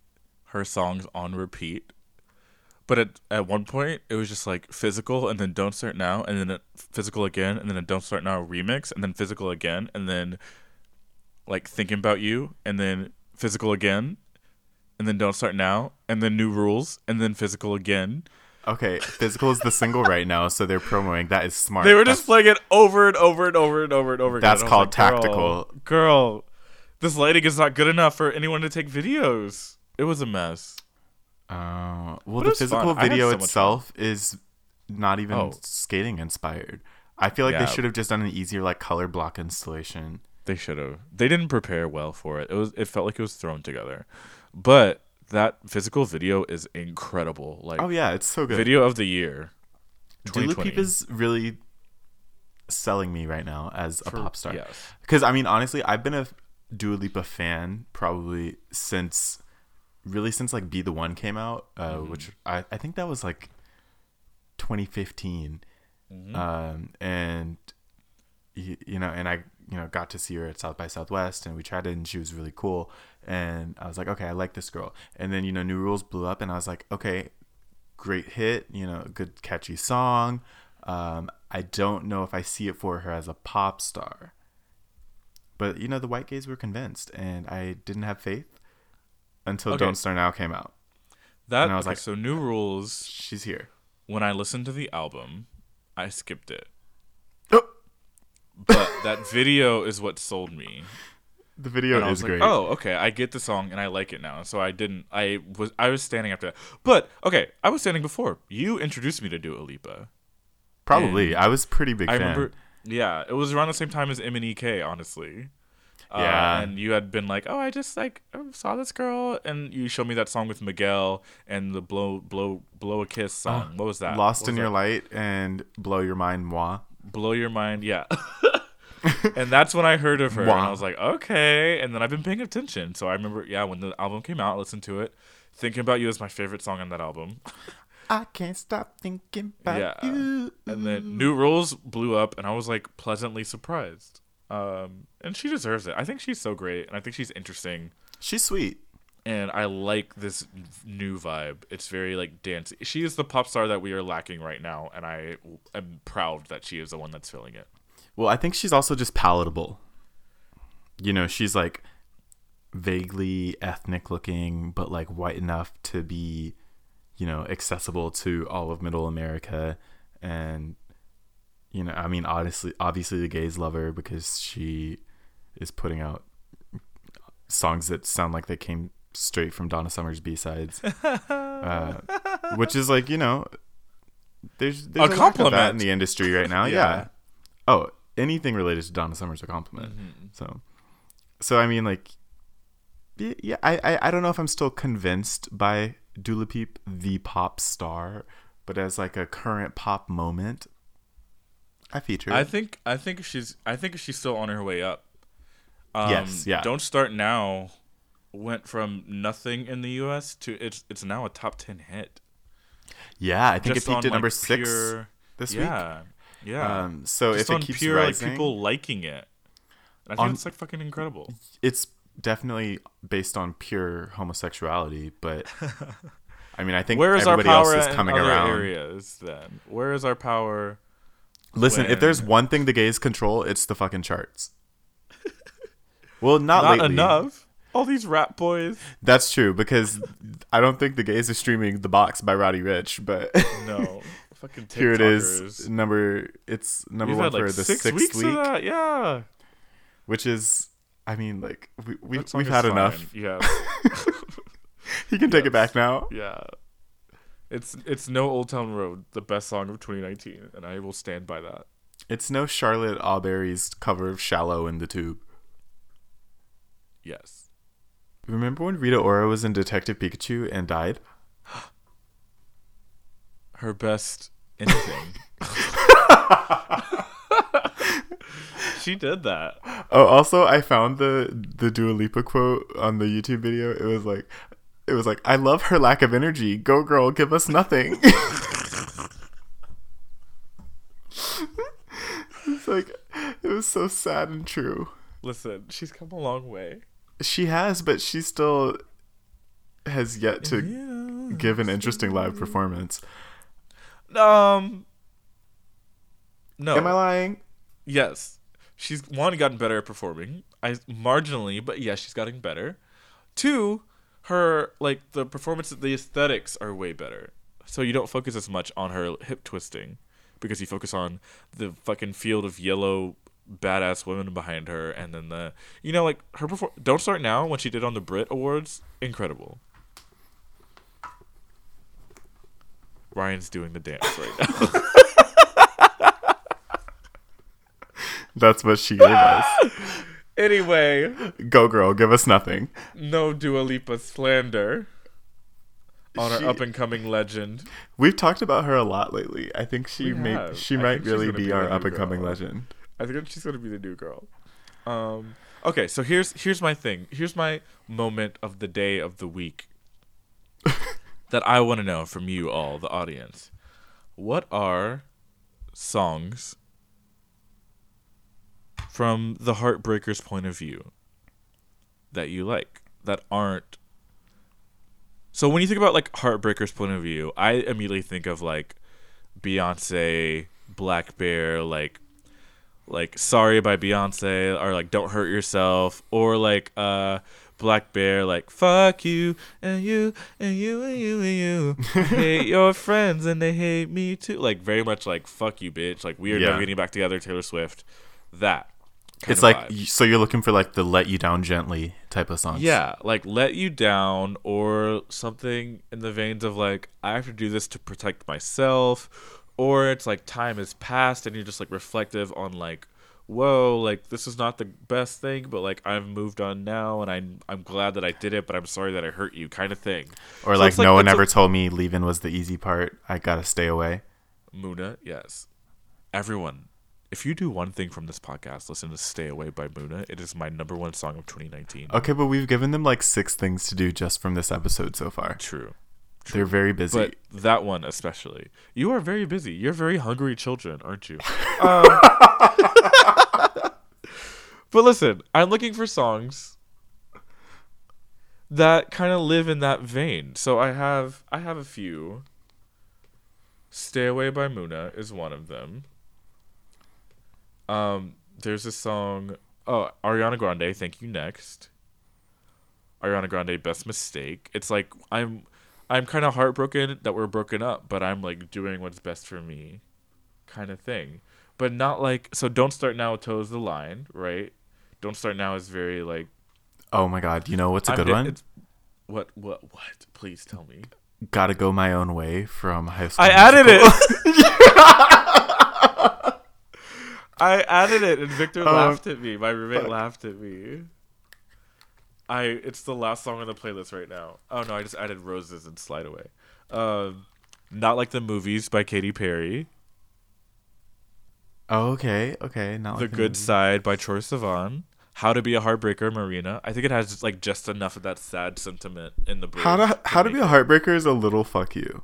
her songs on repeat, but at at one point it was just like physical and then don't start now and then physical again and then a don't start now remix and then physical again and then like thinking about you and then physical again and then don't start now and then new rules and then physical again. Okay, physical is the single right now, so they're promoting. That is smart. They were That's- just playing it over and over and over and over and over again. That's called like, tactical. Girl, this lighting is not good enough for anyone to take videos. It was a mess. Uh, well, But the it's fun. physical video so itself is not even Oh. skating inspired. I feel like Yeah. they should have just done an easier like color block installation. They should have. They didn't prepare well for it. It was. It felt like it was thrown together. But that physical video is incredible. Like Oh yeah, it's so good. video of the year. Dula 2020. Peep is really selling me right now as a For- pop star. Yes. Because I mean, honestly, I've been a Dua Lipa fan probably since, really since like "Be the One" came out, uh, Mm-hmm. which I I think that was like 2015, Mm-hmm. um, and you, you know, and I you know got to see her at South by Southwest, and we tried it, and she was really cool, and I was like, okay, I like this girl, and then you know, New Rules blew up, and I was like, okay, great hit, you know, good catchy song. Um, I don't know if I see it for her as a pop star. But you know, the white gays were convinced, and I didn't have faith until Okay. "Don't Start Now" came out. That. And I was okay, like- so new rules. She's here. When I listened to the album, I skipped it. Oh! But that video is what sold me. The video and is like, great. oh, okay, I get the song and I like it now. So I didn't. I was. I was standing after that. But okay, I was standing before you introduced me to Dua Lipa. Probably. and I was pretty big I fan. remember. Yeah, it was around the same time as MNEK, honestly. Uh, Yeah. and you had been like, "Oh, I just like oh, saw this girl," and you showed me that song with Miguel and the blow, blow, blow a kiss song. what was that? Uh, Lost What in Your that? Light and Blow Your Mind, moi. Blow your mind. Yeah. *laughs* and that's when I heard of her, and I was like, okay. And then I've been paying attention. So I remember, yeah, when the album came out, I listened to it. Thinking about you is my favorite song on that album. *laughs* I can't stop thinking about Yeah. you. and then New Rules blew up, and I was like pleasantly surprised. Um, and she deserves it. I think she's so great, and I think she's interesting, She's sweet. And I like this new vibe. It's very like dancey. She is the pop star that we are lacking right now, and I am proud that she is the one that's filling it. Well, I think she's also just palatable. You know, she's like vaguely ethnic looking, but like white enough to be, you know, accessible to all of middle America. And, you know, I mean, obviously, obviously the gays love her because she is putting out songs that sound like they came straight from Donna Summer's B sides, *laughs* uh, which is like, you know, there's, there's A that compliment. in the industry right now. *laughs* Yeah. yeah. Oh, anything related to Donna Summer's a compliment. Mm-hmm. So, so I mean, like, yeah, I, I, I don't know if I'm still convinced by Dula Peep, the pop star, but as like a current pop moment, I feature. I think I think she's I think she's still on her way up. Um, Yes, yeah. Don't start now. Went from nothing in the U.S. to it's it's now a top ten hit. yeah, I think Just it peaked on, at number like, six pure- this week. yeah, yeah. Um, so Just if on it keeps pure rising, like people liking it, I think On- it's like fucking incredible. it's definitely based on pure homosexuality. But *laughs* I mean, I think Where is our everybody power else is in coming other around. areas? Then where is our power? Listen, if there's one thing the gays control, it's the fucking charts. *laughs* well, not, Not lately. enough. All these rap boys. That's true because I don't think the gays are streaming "The Box" by Roddy Ricch, but No, *laughs* fucking here it is, number it's number We've one had like for the six sixth weeks week, of that. Yeah. which is, I mean, like we, we we've had fine. enough. Yeah. *laughs* He can take it back now. Yeah. It's it's no Old Town Road, the best song of 2019, and I will stand by that. It's no Charlotte Awbery's cover of "Shallow" in the Tube. Yes. Remember when Rita Ora was in Detective Pikachu and died? *gasps* Her best anything. *laughs* she did that. Oh, also, I found the the Dua Lipa quote on the YouTube video. It was like, it was like, "I love her lack of energy. Go girl, give us nothing." *laughs* it's like, it was so sad and true. Listen, she's come a long way. She has, but she still has yet to give an interesting live performance. Um. No. Am I lying? Yes. She's one gotten better at performing. I marginally, but yes, she's gotten better. Two, her like the performance the aesthetics are way better. So you don't focus as much on her hip twisting because you focus on the fucking field of yellow badass women behind her and then the you know like her perform Don't Start Now when she did on the Brit Awards, incredible. Ryan's doing the dance right now. *laughs* That's what she gave us. *laughs* anyway, Go girl, give us nothing. no Dua Lipa slander on She- our up and coming legend. We've talked about her a lot lately. I think she may she might really be be our up and coming legend. I think she's gonna be the new girl. Um, okay, so here's here's my thing. Here's my moment of the day of the week *laughs* that I want to know from you all, the audience. What are songs from the Heartbreakers' point of view that you like that aren't? So when you think about like Heartbreakers' point of view, I immediately think of like Beyonce, Blackbear, like like Sorry by Beyonce or like Don't Hurt Yourself or like uh Blackbear like fuck you and you and you and you and you *laughs* hate your friends and they hate me too like very much like fuck you bitch like we are Yeah. never getting back together Taylor Swift that It's like vibe. so you're looking for like the let you down gently type of songs. Yeah, like let you down or something in the veins of like I have to do this to protect myself or it's like time has passed and you're just like reflective on like whoa, like this is not the best thing, but like I've moved on now and I'm I'm glad that I did it, but I'm sorry that I hurt you kind of thing. Or So like no one it's a- ever told me leaving was the easy part. I gotta stay away. Muna, yes. Everyone, if you do one thing from this podcast, listen to Stay Away by Muna. It is my number one song of 2019. Okay, but we've given them like six things to do just from this episode so far. True. They're very busy. But that one especially. You are very busy. You're very hungry children, aren't you? *laughs* Um, but listen, I'm looking for songs that kind of live in that vein. So I have I have a few. Stay Away by Muna is one of them. Um there's a song oh, Ariana Grande, Thank You Next. Ariana Grande Best Mistake. It's like I'm I'm kind of heartbroken that we're broken up, but I'm like doing what's best for me, kind of thing. But not like so. Don't start now. Toes the line, right? Don't start now is very like oh my god, you know what's a I'm good di- one? it's- what what what? Please tell me. Gotta go my own way from high school. I added Musical. it. *laughs* *laughs* I added it, and Victor Oh. laughed at me. My roommate fuck. laughed at me. I it's the last song on the playlist right now. Oh no, I just added roses and slide away. Um, not like the movies by Katy Perry. Oh, okay, okay. Not The like Good. Side by Troye Sivan. How to Be a Heartbreaker, Marina. I think it has like just enough of that sad sentiment in the bridge. How to how to be a heartbreaker is a little fuck you.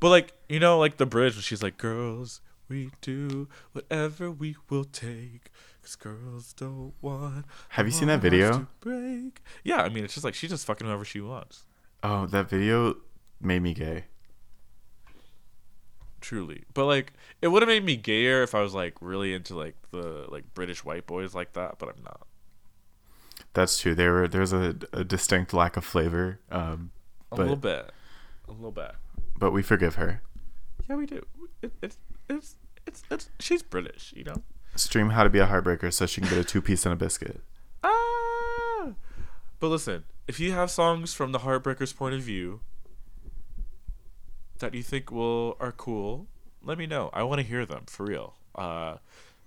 But like you know, like the bridge she's like, "Girls, we do whatever we will take, cause girls don't want." Have you seen that video? Break. Yeah, I mean, it's just like she's just fucking whoever she wants. Oh, that video made me gay. Truly, but like it would have made me gayer if I was like really into like the like British white boys like that. But I'm not. That's true. There were there's a, a distinct lack of flavor. Um, A little bit, a little bit. but we forgive her. Yeah, we do. It, it's it's it's it's she's British, you know. Stream how to be a heartbreaker so she can get a two piece and a biscuit. Ah. But listen, if you have songs from the Heartbreakers' point of view that you think will are cool, let me know. I want to hear them for real. Uh,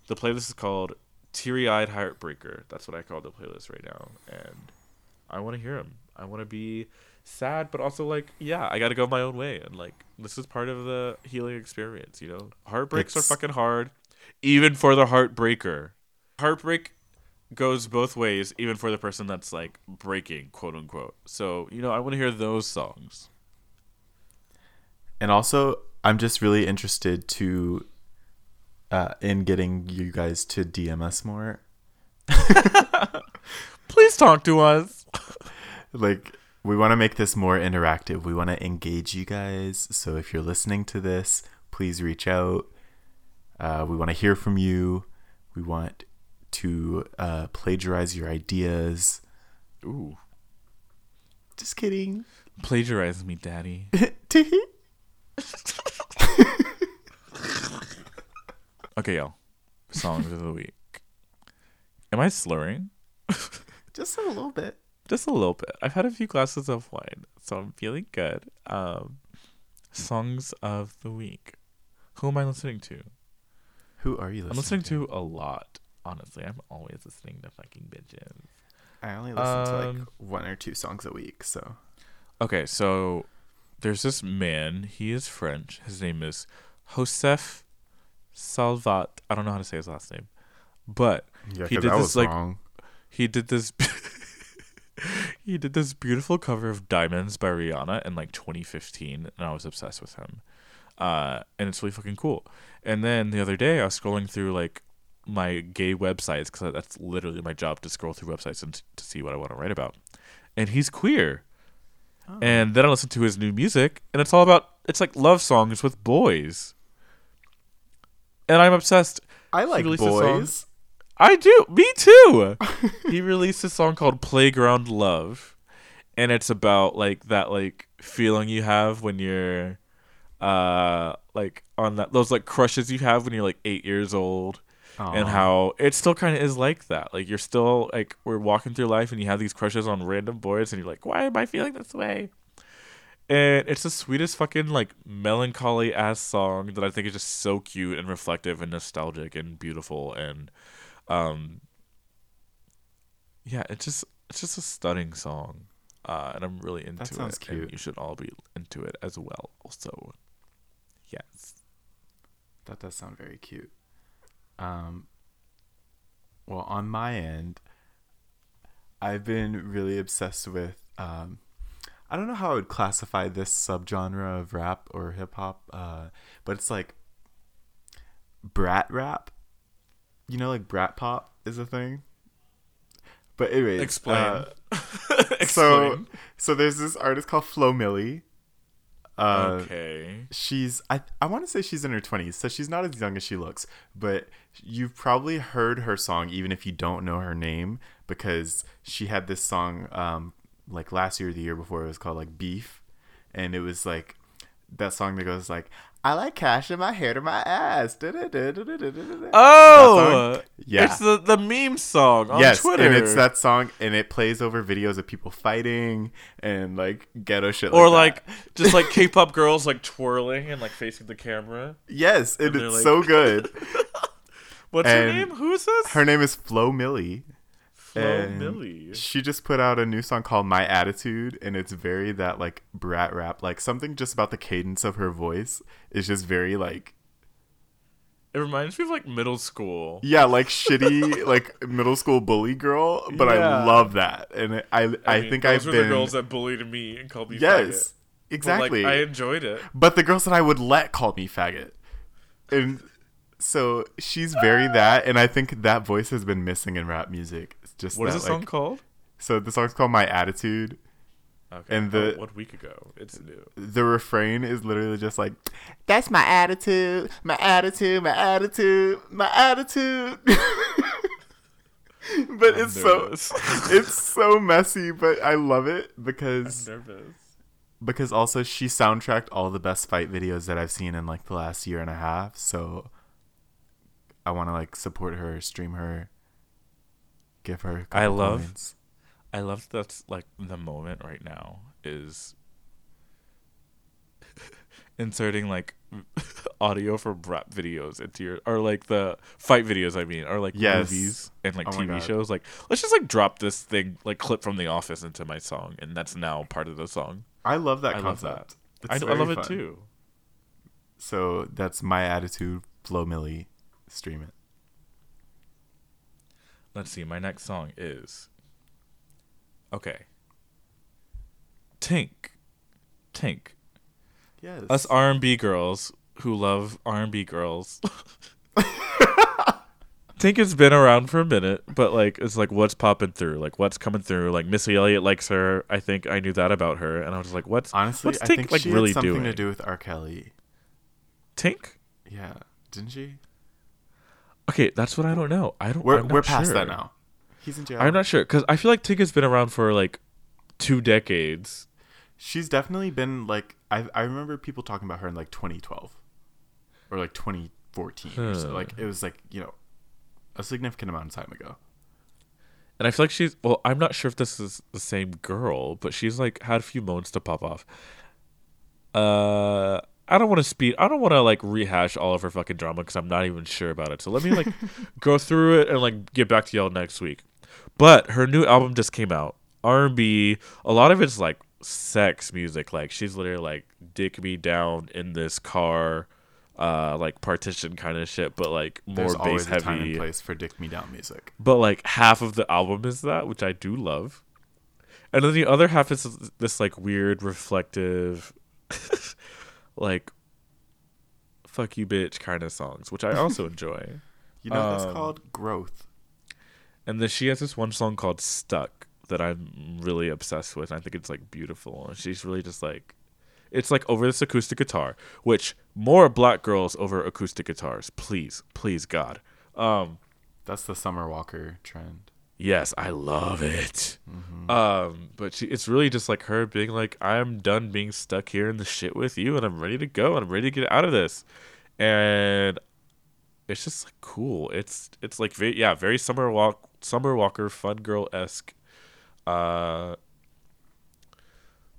the playlist is called Teary Eyed Heartbreaker. That's what I call the playlist right now, and I want to hear them. I want to be sad, but also like, yeah, I got to go my own way, and like, this is part of the healing experience. You know, heartbreaks It's- are fucking hard, even for the heartbreaker. Heartbreak goes both ways, even for the person that's like breaking, quote unquote. So, you know, I want to hear those songs. And also, I'm just really interested to uh, in getting you guys to DM us more. *laughs* Please talk to us. *laughs* like we want to make this more interactive. We want to engage you guys. So if you're listening to this, please reach out. Uh, we want to hear from you. We want to uh, plagiarize your ideas. Ooh. Just kidding. Plagiarize me, daddy. *laughs* Okay, y'all. Songs of the week. Am I slurring? *laughs* Just a little bit. Just a little bit. I've had a few glasses of wine, so I'm feeling good. Um, songs of the week. Who am I listening to? Who are you listening I'm listening to a lot. Honestly, I'm always listening to fucking bitches. I only listen to like Um, one or two songs a week, so Okay, so there's this man. He is French. His name is Joseph Salvat. I don't know how to say his last name, but yeah, He 'cause did that this, was like- wrong. he did this. *laughs* he did this beautiful cover of Diamonds by Rihanna in like 2015, and I was obsessed with him. Uh, and it's really fucking cool. And then the other day, I was scrolling through like my gay websites because that's literally my job to scroll through websites and t- to see what I want to write about. And he's queer. Oh. And then I listened to his new music, and it's all about it's like love songs with boys. And I'm obsessed. I like released a boys. I do. Me too. *laughs* he released a song called Playground Love. And it's about like that like feeling you have when you're uh like on that those like crushes you have when you're like 8 years old and how it still kind of is like that. Like you're still like we're walking through life and you have these crushes on random boys and you're like, "Why am I feeling this way?" And it's the sweetest fucking like melancholy ass song that I think is just so cute and reflective and nostalgic and beautiful and um yeah, it's just it's just a stunning song. Uh and I'm really into that sounds it. cute. And you should all be into it as well. Also. Yes. That does sound very cute. Um, well, on my end, I've been really obsessed with. Um, I don't know how I would classify this subgenre of rap or hip hop, uh, but it's like brat rap. You know, like brat pop is a thing. But anyway, *laughs* Explain. so Explain. so there's this artist called Flo Milli. Uh, okay. she's I I want to say she's in her 20s, so she's not as young as she looks, but you've probably heard her song even if you don't know her name because she had this song um like last year or the year before it was called like Beef and it was like that song that goes like I like cash in my hair to my ass. Oh, Yeah. It's the the meme song on yes, Twitter. and it's that song, and it plays over videos of people fighting and like ghetto shit, or like, like just like *laughs* K-pop girls like twirling and like facing the camera. yes, and, and it's like- so good. *laughs* What's her name? Who is this? Her name is Flo Milli. And Milli. She just put out a new song called My Attitude, and it's very that like brat rap, like something just about the cadence of her voice is just very like It reminds me of like middle school. yeah, like shitty *laughs* like middle school bully girl. But Yeah. I love that, and it, I I, mean, think those I've were been the girls that bullied me and called me yes faggot. But, exactly. like, I enjoyed it. but the girls that I would let call me faggot, and so she's very that, and I think that voice has been missing in rap music. Just What is that, the song called? So the song's called My Attitude. Okay. and the- oh, what week ago? It's new. the refrain is literally just like that's my attitude my attitude my attitude my attitude *laughs* but I'm it's so *laughs* it's so messy but i love it because nervous. because also she soundtracked all the best fight videos that i've seen in like the last year and a half so i want to like support her stream her give her a I love-. I love that's like the moment right now is *laughs* inserting like *laughs* audio for rap videos into your or like the fight videos I mean or like Yes. movies and like Oh TV shows like let's just like drop this thing like clip from the office into my song and that's now part of the song. i love that I love concept that. I, I love very it too. so that's my attitude Flo Milli stream it Let's see. My next song is okay. Tink, Tink. yes Us R and B girls who love R and B girls *laughs* Tink has been around for a minute, but like it's like what's popping through, like what's coming through. Like Missy Elliott likes her. I think I knew that about her, and I was like, what's Honestly, what's I think like she really had something doing? to do with R. Kelly. Tink? Yeah, didn't she? Okay, that's what I don't know. I don't. We're I'm not we're past sure. that now. He's in jail. I'm not sure because I feel like Tink has been around for like two decades. She's definitely been like I I remember people talking about her in like 2012 or like 2014 or so. Like it was like you know a significant amount of time ago. And I feel like she's well, I'm not sure if this is the same girl, but she's like had a few moments to pop off. Uh I don't want to speed I don't want to like rehash all of her fucking drama cuz I'm not even sure about it. So let me like *laughs* go through it and like get back to y'all next week. But her new album just came out. R&B, a lot of it's like sex music. Like she's literally like dick me down in this car uh like partition kind of shit, but like more There's bass always a time heavy. and place for Dick Me Down music. but like half of the album is that, which I do love, and then the other half is this like weird reflective, *laughs* like "fuck you, bitch" kind of songs, which I also *laughs* enjoy. You know what that's Um, called growth. And then she has this one song called "Stuck" that I'm really obsessed with. I think it's like beautiful, and she's really just like. It's like over this acoustic guitar, which more black girls over acoustic guitars, please, please, God. Um, That's the Summer Walker trend. Yes, I love it. Mm-hmm. Um, but she, it's really just like her being like, I'm done being stuck here in the shit with you, and I'm ready to go, and I'm ready to get out of this. And it's just like cool. It's it's like very yeah, very summer walk, summer walker, fun girl esque. Uh,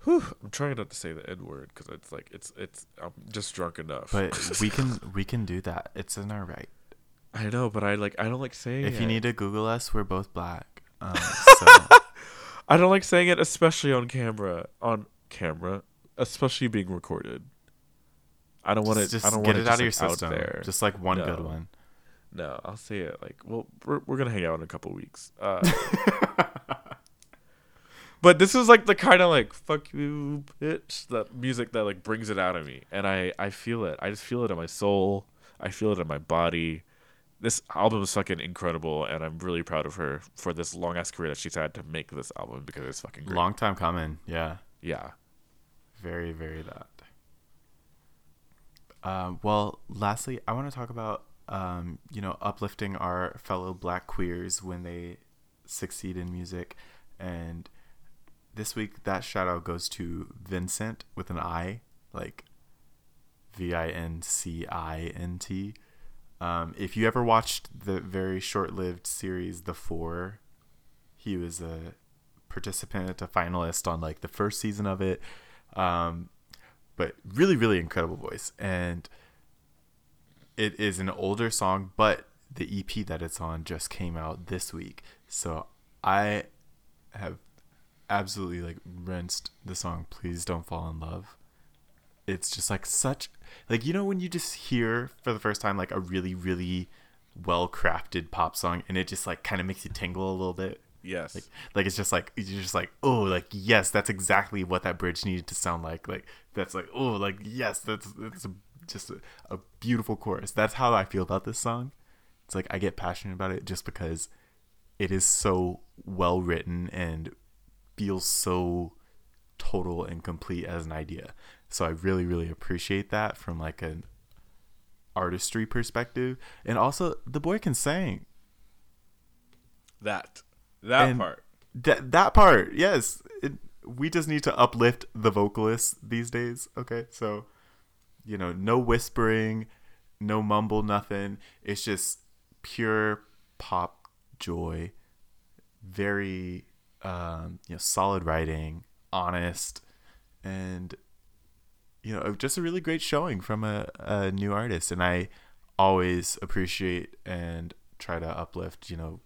whew, I'm trying not to say the n word because it's like it's it's I'm just drunk enough. But we can *laughs* we can do that. It's in our right. I know, but I like I don't like saying If it. you need to Google us, we're both black. Um, *laughs* so I don't like saying it, especially on camera. On camera, especially being recorded. I don't want to. just, I don't get it out of your like, system. there. Just like one good one. no, I'll say it like, well, we're we're gonna hang out in a couple weeks. Uh, *laughs* but this is like the kind of like fuck you, bitch. That music that like brings it out of me, and I I feel it. I just feel it in my soul. I feel it in my body. This album is fucking incredible, and I'm really proud of her for this long ass career that she's had to make this album because it's fucking great. Long time coming. Yeah. Yeah. Very, very that. Um, well, lastly, I want to talk about um, you know uplifting our fellow Black queers when they succeed in music, and this week that shout out goes to Vincint with an I, like V I N C I N T. Um, if you ever watched the very short-lived series The Four, he was a participant, a finalist on like the first season of it. Um, but really, really incredible voice, and it is an older song, but the EP that it's on just came out this week, so I have absolutely like rinsed the song "Please Don't Fall in Love." It's just like such like you know when you just hear for the first time like a really really well crafted pop song and it just like kind of makes you tingle a little bit? Yes. like like it's just like you're just like oh like yes that's exactly what that bridge needed to sound like. Like that's like oh like yes that's that's a, just a, a beautiful chorus. That's how i feel about this song. It's like i get passionate about it just because it is so well written and feels so total and complete as an idea so i really really appreciate that from like an artistry perspective. And also the boy can sing. That. That And- part. that that part yes. It, we just need to uplift the vocalists these days okay? So you know no whispering no mumble nothing. It's just pure pop joy. Very um you know solid writing honest and you know just a really great showing from a, a new artist. And i always appreciate and try to uplift you know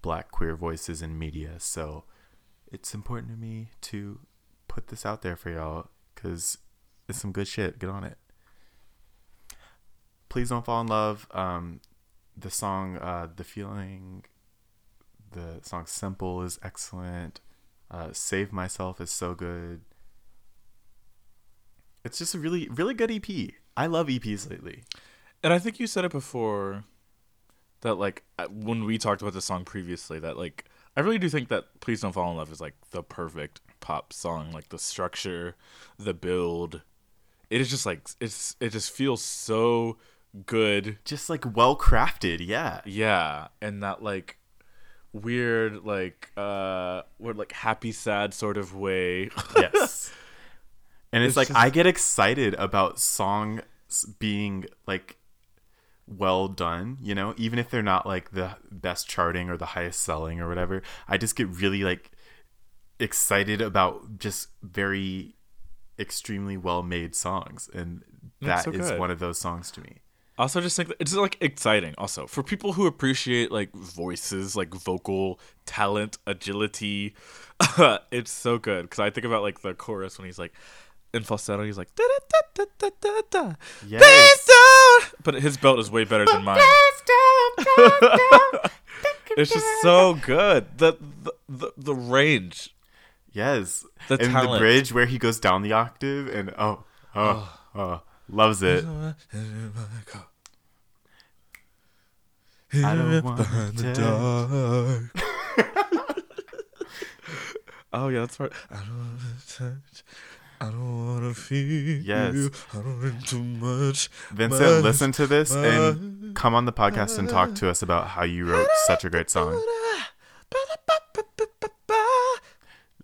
black queer voices in media. So it's important to me to put this out there for y'all because it's some good shit. Get on it. Please don't fall in love um the song uh the feeling the song simple is excellent. Uh save myself is so good it's just a really really good ep i love eps lately And I think you said it before that like when we talked about the song previously that like I really do think that Please Don't Fall in Love is like the perfect pop song like the structure, the build. It is just like it's it just feels so good. Just like well crafted, yeah. Yeah, and that like weird like uh what like happy sad sort of way. Yes. *laughs* and it's, It's like just- I get excited about songs being like well done, you know, even if they're not like the best charting or the highest selling or whatever. I just get really like excited about just very extremely well made songs and that is so good. one of those songs to me. also just think it's like exciting also for people who appreciate like voices like vocal talent agility *laughs* it's so good because i think about like the chorus when he's like in falsetto he's like da da da da da da Yes. But his belt is way better than mine *laughs* it's just so good the the, the, the range Yes. The and the talent. bridge where he goes down the octave and oh, oh, oh, oh loves it. I don't want to *laughs* oh yeah, that's right. I don't want to touch. I don't want to feel Yes. you. I don't drink too much. Vincint, much, listen to this and come on the podcast and talk to us about how you wrote such a great song.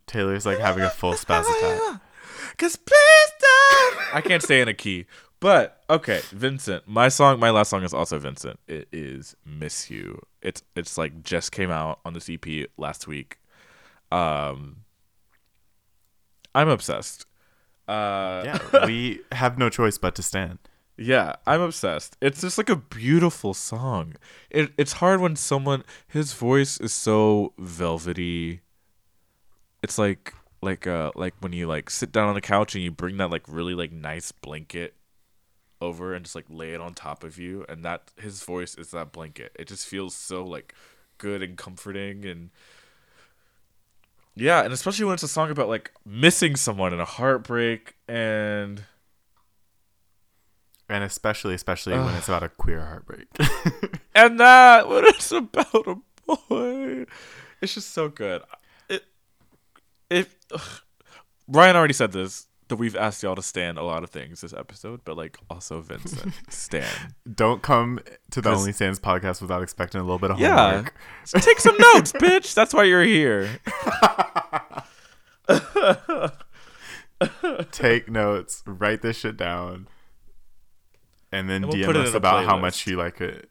Taylor's like having a full spaz attack. Cause please don't. I can't stay in a key. But okay, Vincint. My song, my last song is also Vincint. It is "Miss You." It's it's like just came out on this EP last week. Um, I'm obsessed. Uh, Yeah, *laughs* we have no choice but to stand. Yeah, I'm obsessed. It's just like a beautiful song. It it's hard when someone his voice is so velvety. It's like like uh like when you like sit down on the couch and you bring that like really like nice blanket over and just like lay it on top of you and that his voice is that blanket. It just feels so like good and comforting and yeah, and especially when it's a song about like missing someone and a heartbreak and And especially, especially when it's about a queer heartbreak. *laughs* and that when it's about a boy it's just so good it if ugh. ryan already said this that we've asked y'all to stand a lot of things this episode but like also vincint *laughs* stand. Don't come to the Only Stands podcast without expecting a little bit of Yeah. homework. take some notes *laughs* bitch. That's why you're here. *laughs* Take notes, write this shit down, and then And we'll DM us about how much you like it,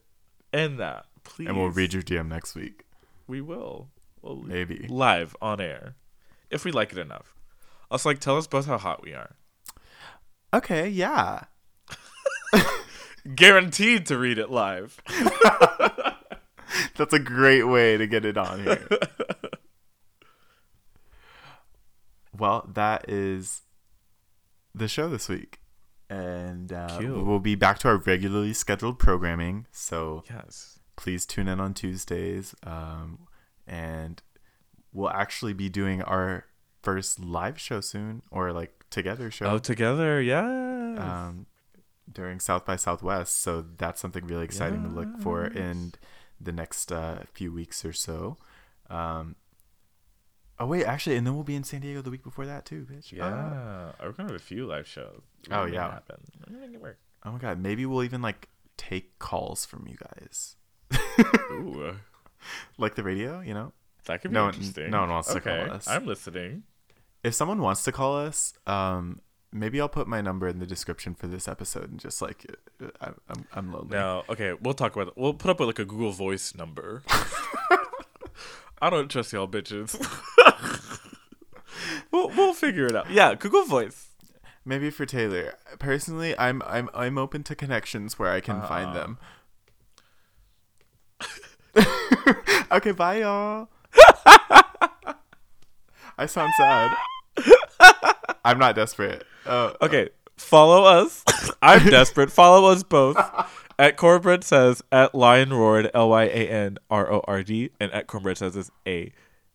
and that please and we'll read your DM next week. we will. We'll Maybe. live on air. If we like it enough also like tell us both how hot we are Okay, yeah. *laughs* guaranteed to read it live *laughs* That's a great way to get it on here. *laughs* well, that is the show this week. And uh, we'll be back to our regularly scheduled programming. So yes please tune in on Tuesdays. Um, and we'll actually be doing our first live show soon, or like together show. oh together yeah um, during South by Southwest. So that's something really exciting to look for in the next uh, few weeks or so. Um, oh wait, actually, and then we'll be in San Diego the week before that too, bitch. Yeah, Uh, we're gonna have a few live shows. Oh, We're yeah. happen. Make it work. oh my god, maybe we'll even like take calls from you guys, Ooh, *laughs* like the radio. You know, that could be No interesting. no one wants to call us. I'm listening. If someone wants to call us, um, maybe I'll put my number in the description for this episode and just like uh, I'm I'm, lonely. No, okay, we'll talk about it. We'll put up with like a Google Voice number. *laughs* I don't trust y'all bitches. *laughs* we'll we'll figure it out. Yeah, Google Voice. Maybe for Taylor. Personally, I'm I'm I'm open to connections where I can find Uh. them. *laughs* okay, bye y'all. I sound sad. I'm not desperate. Oh, Okay, follow us. *laughs* I'm desperate. Follow us both at Cornbread says at Lion Roared L Y A N R O R D and at Cornbread says is A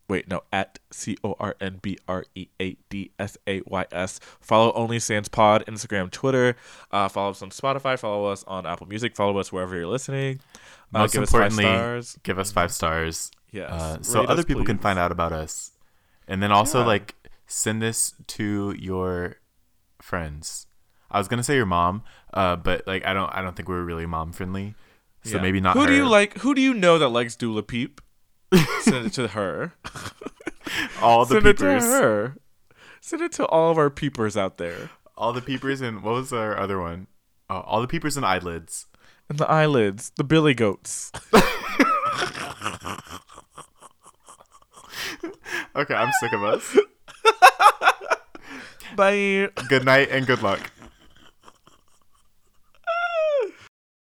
wait no at C O R N B R E A D S A Y S. Follow Only Sans Pod Instagram, Twitter. Uh, follow us on Spotify. Follow us on Apple Music. Follow us wherever you're listening. Uh, Most give us five importantly, stars. give us five stars Yes. uh, so Rate other us, people can find out about us. And then also Yeah. like send this to your friends. I was gonna say your mom, uh, but like I don't I don't think we're really mom friendly. So Yeah. maybe not Who do you like? Who do you know that likes Dula Peep? Send it to her. *laughs* all the Send it to her. Send it to all of our peepers out there. All the peepers and what was our other one? Oh, all the peepers and eyelids. And the eyelids, the billy goats. *laughs* Okay, I'm sick of us. *laughs* *laughs* Bye. good night and good luck.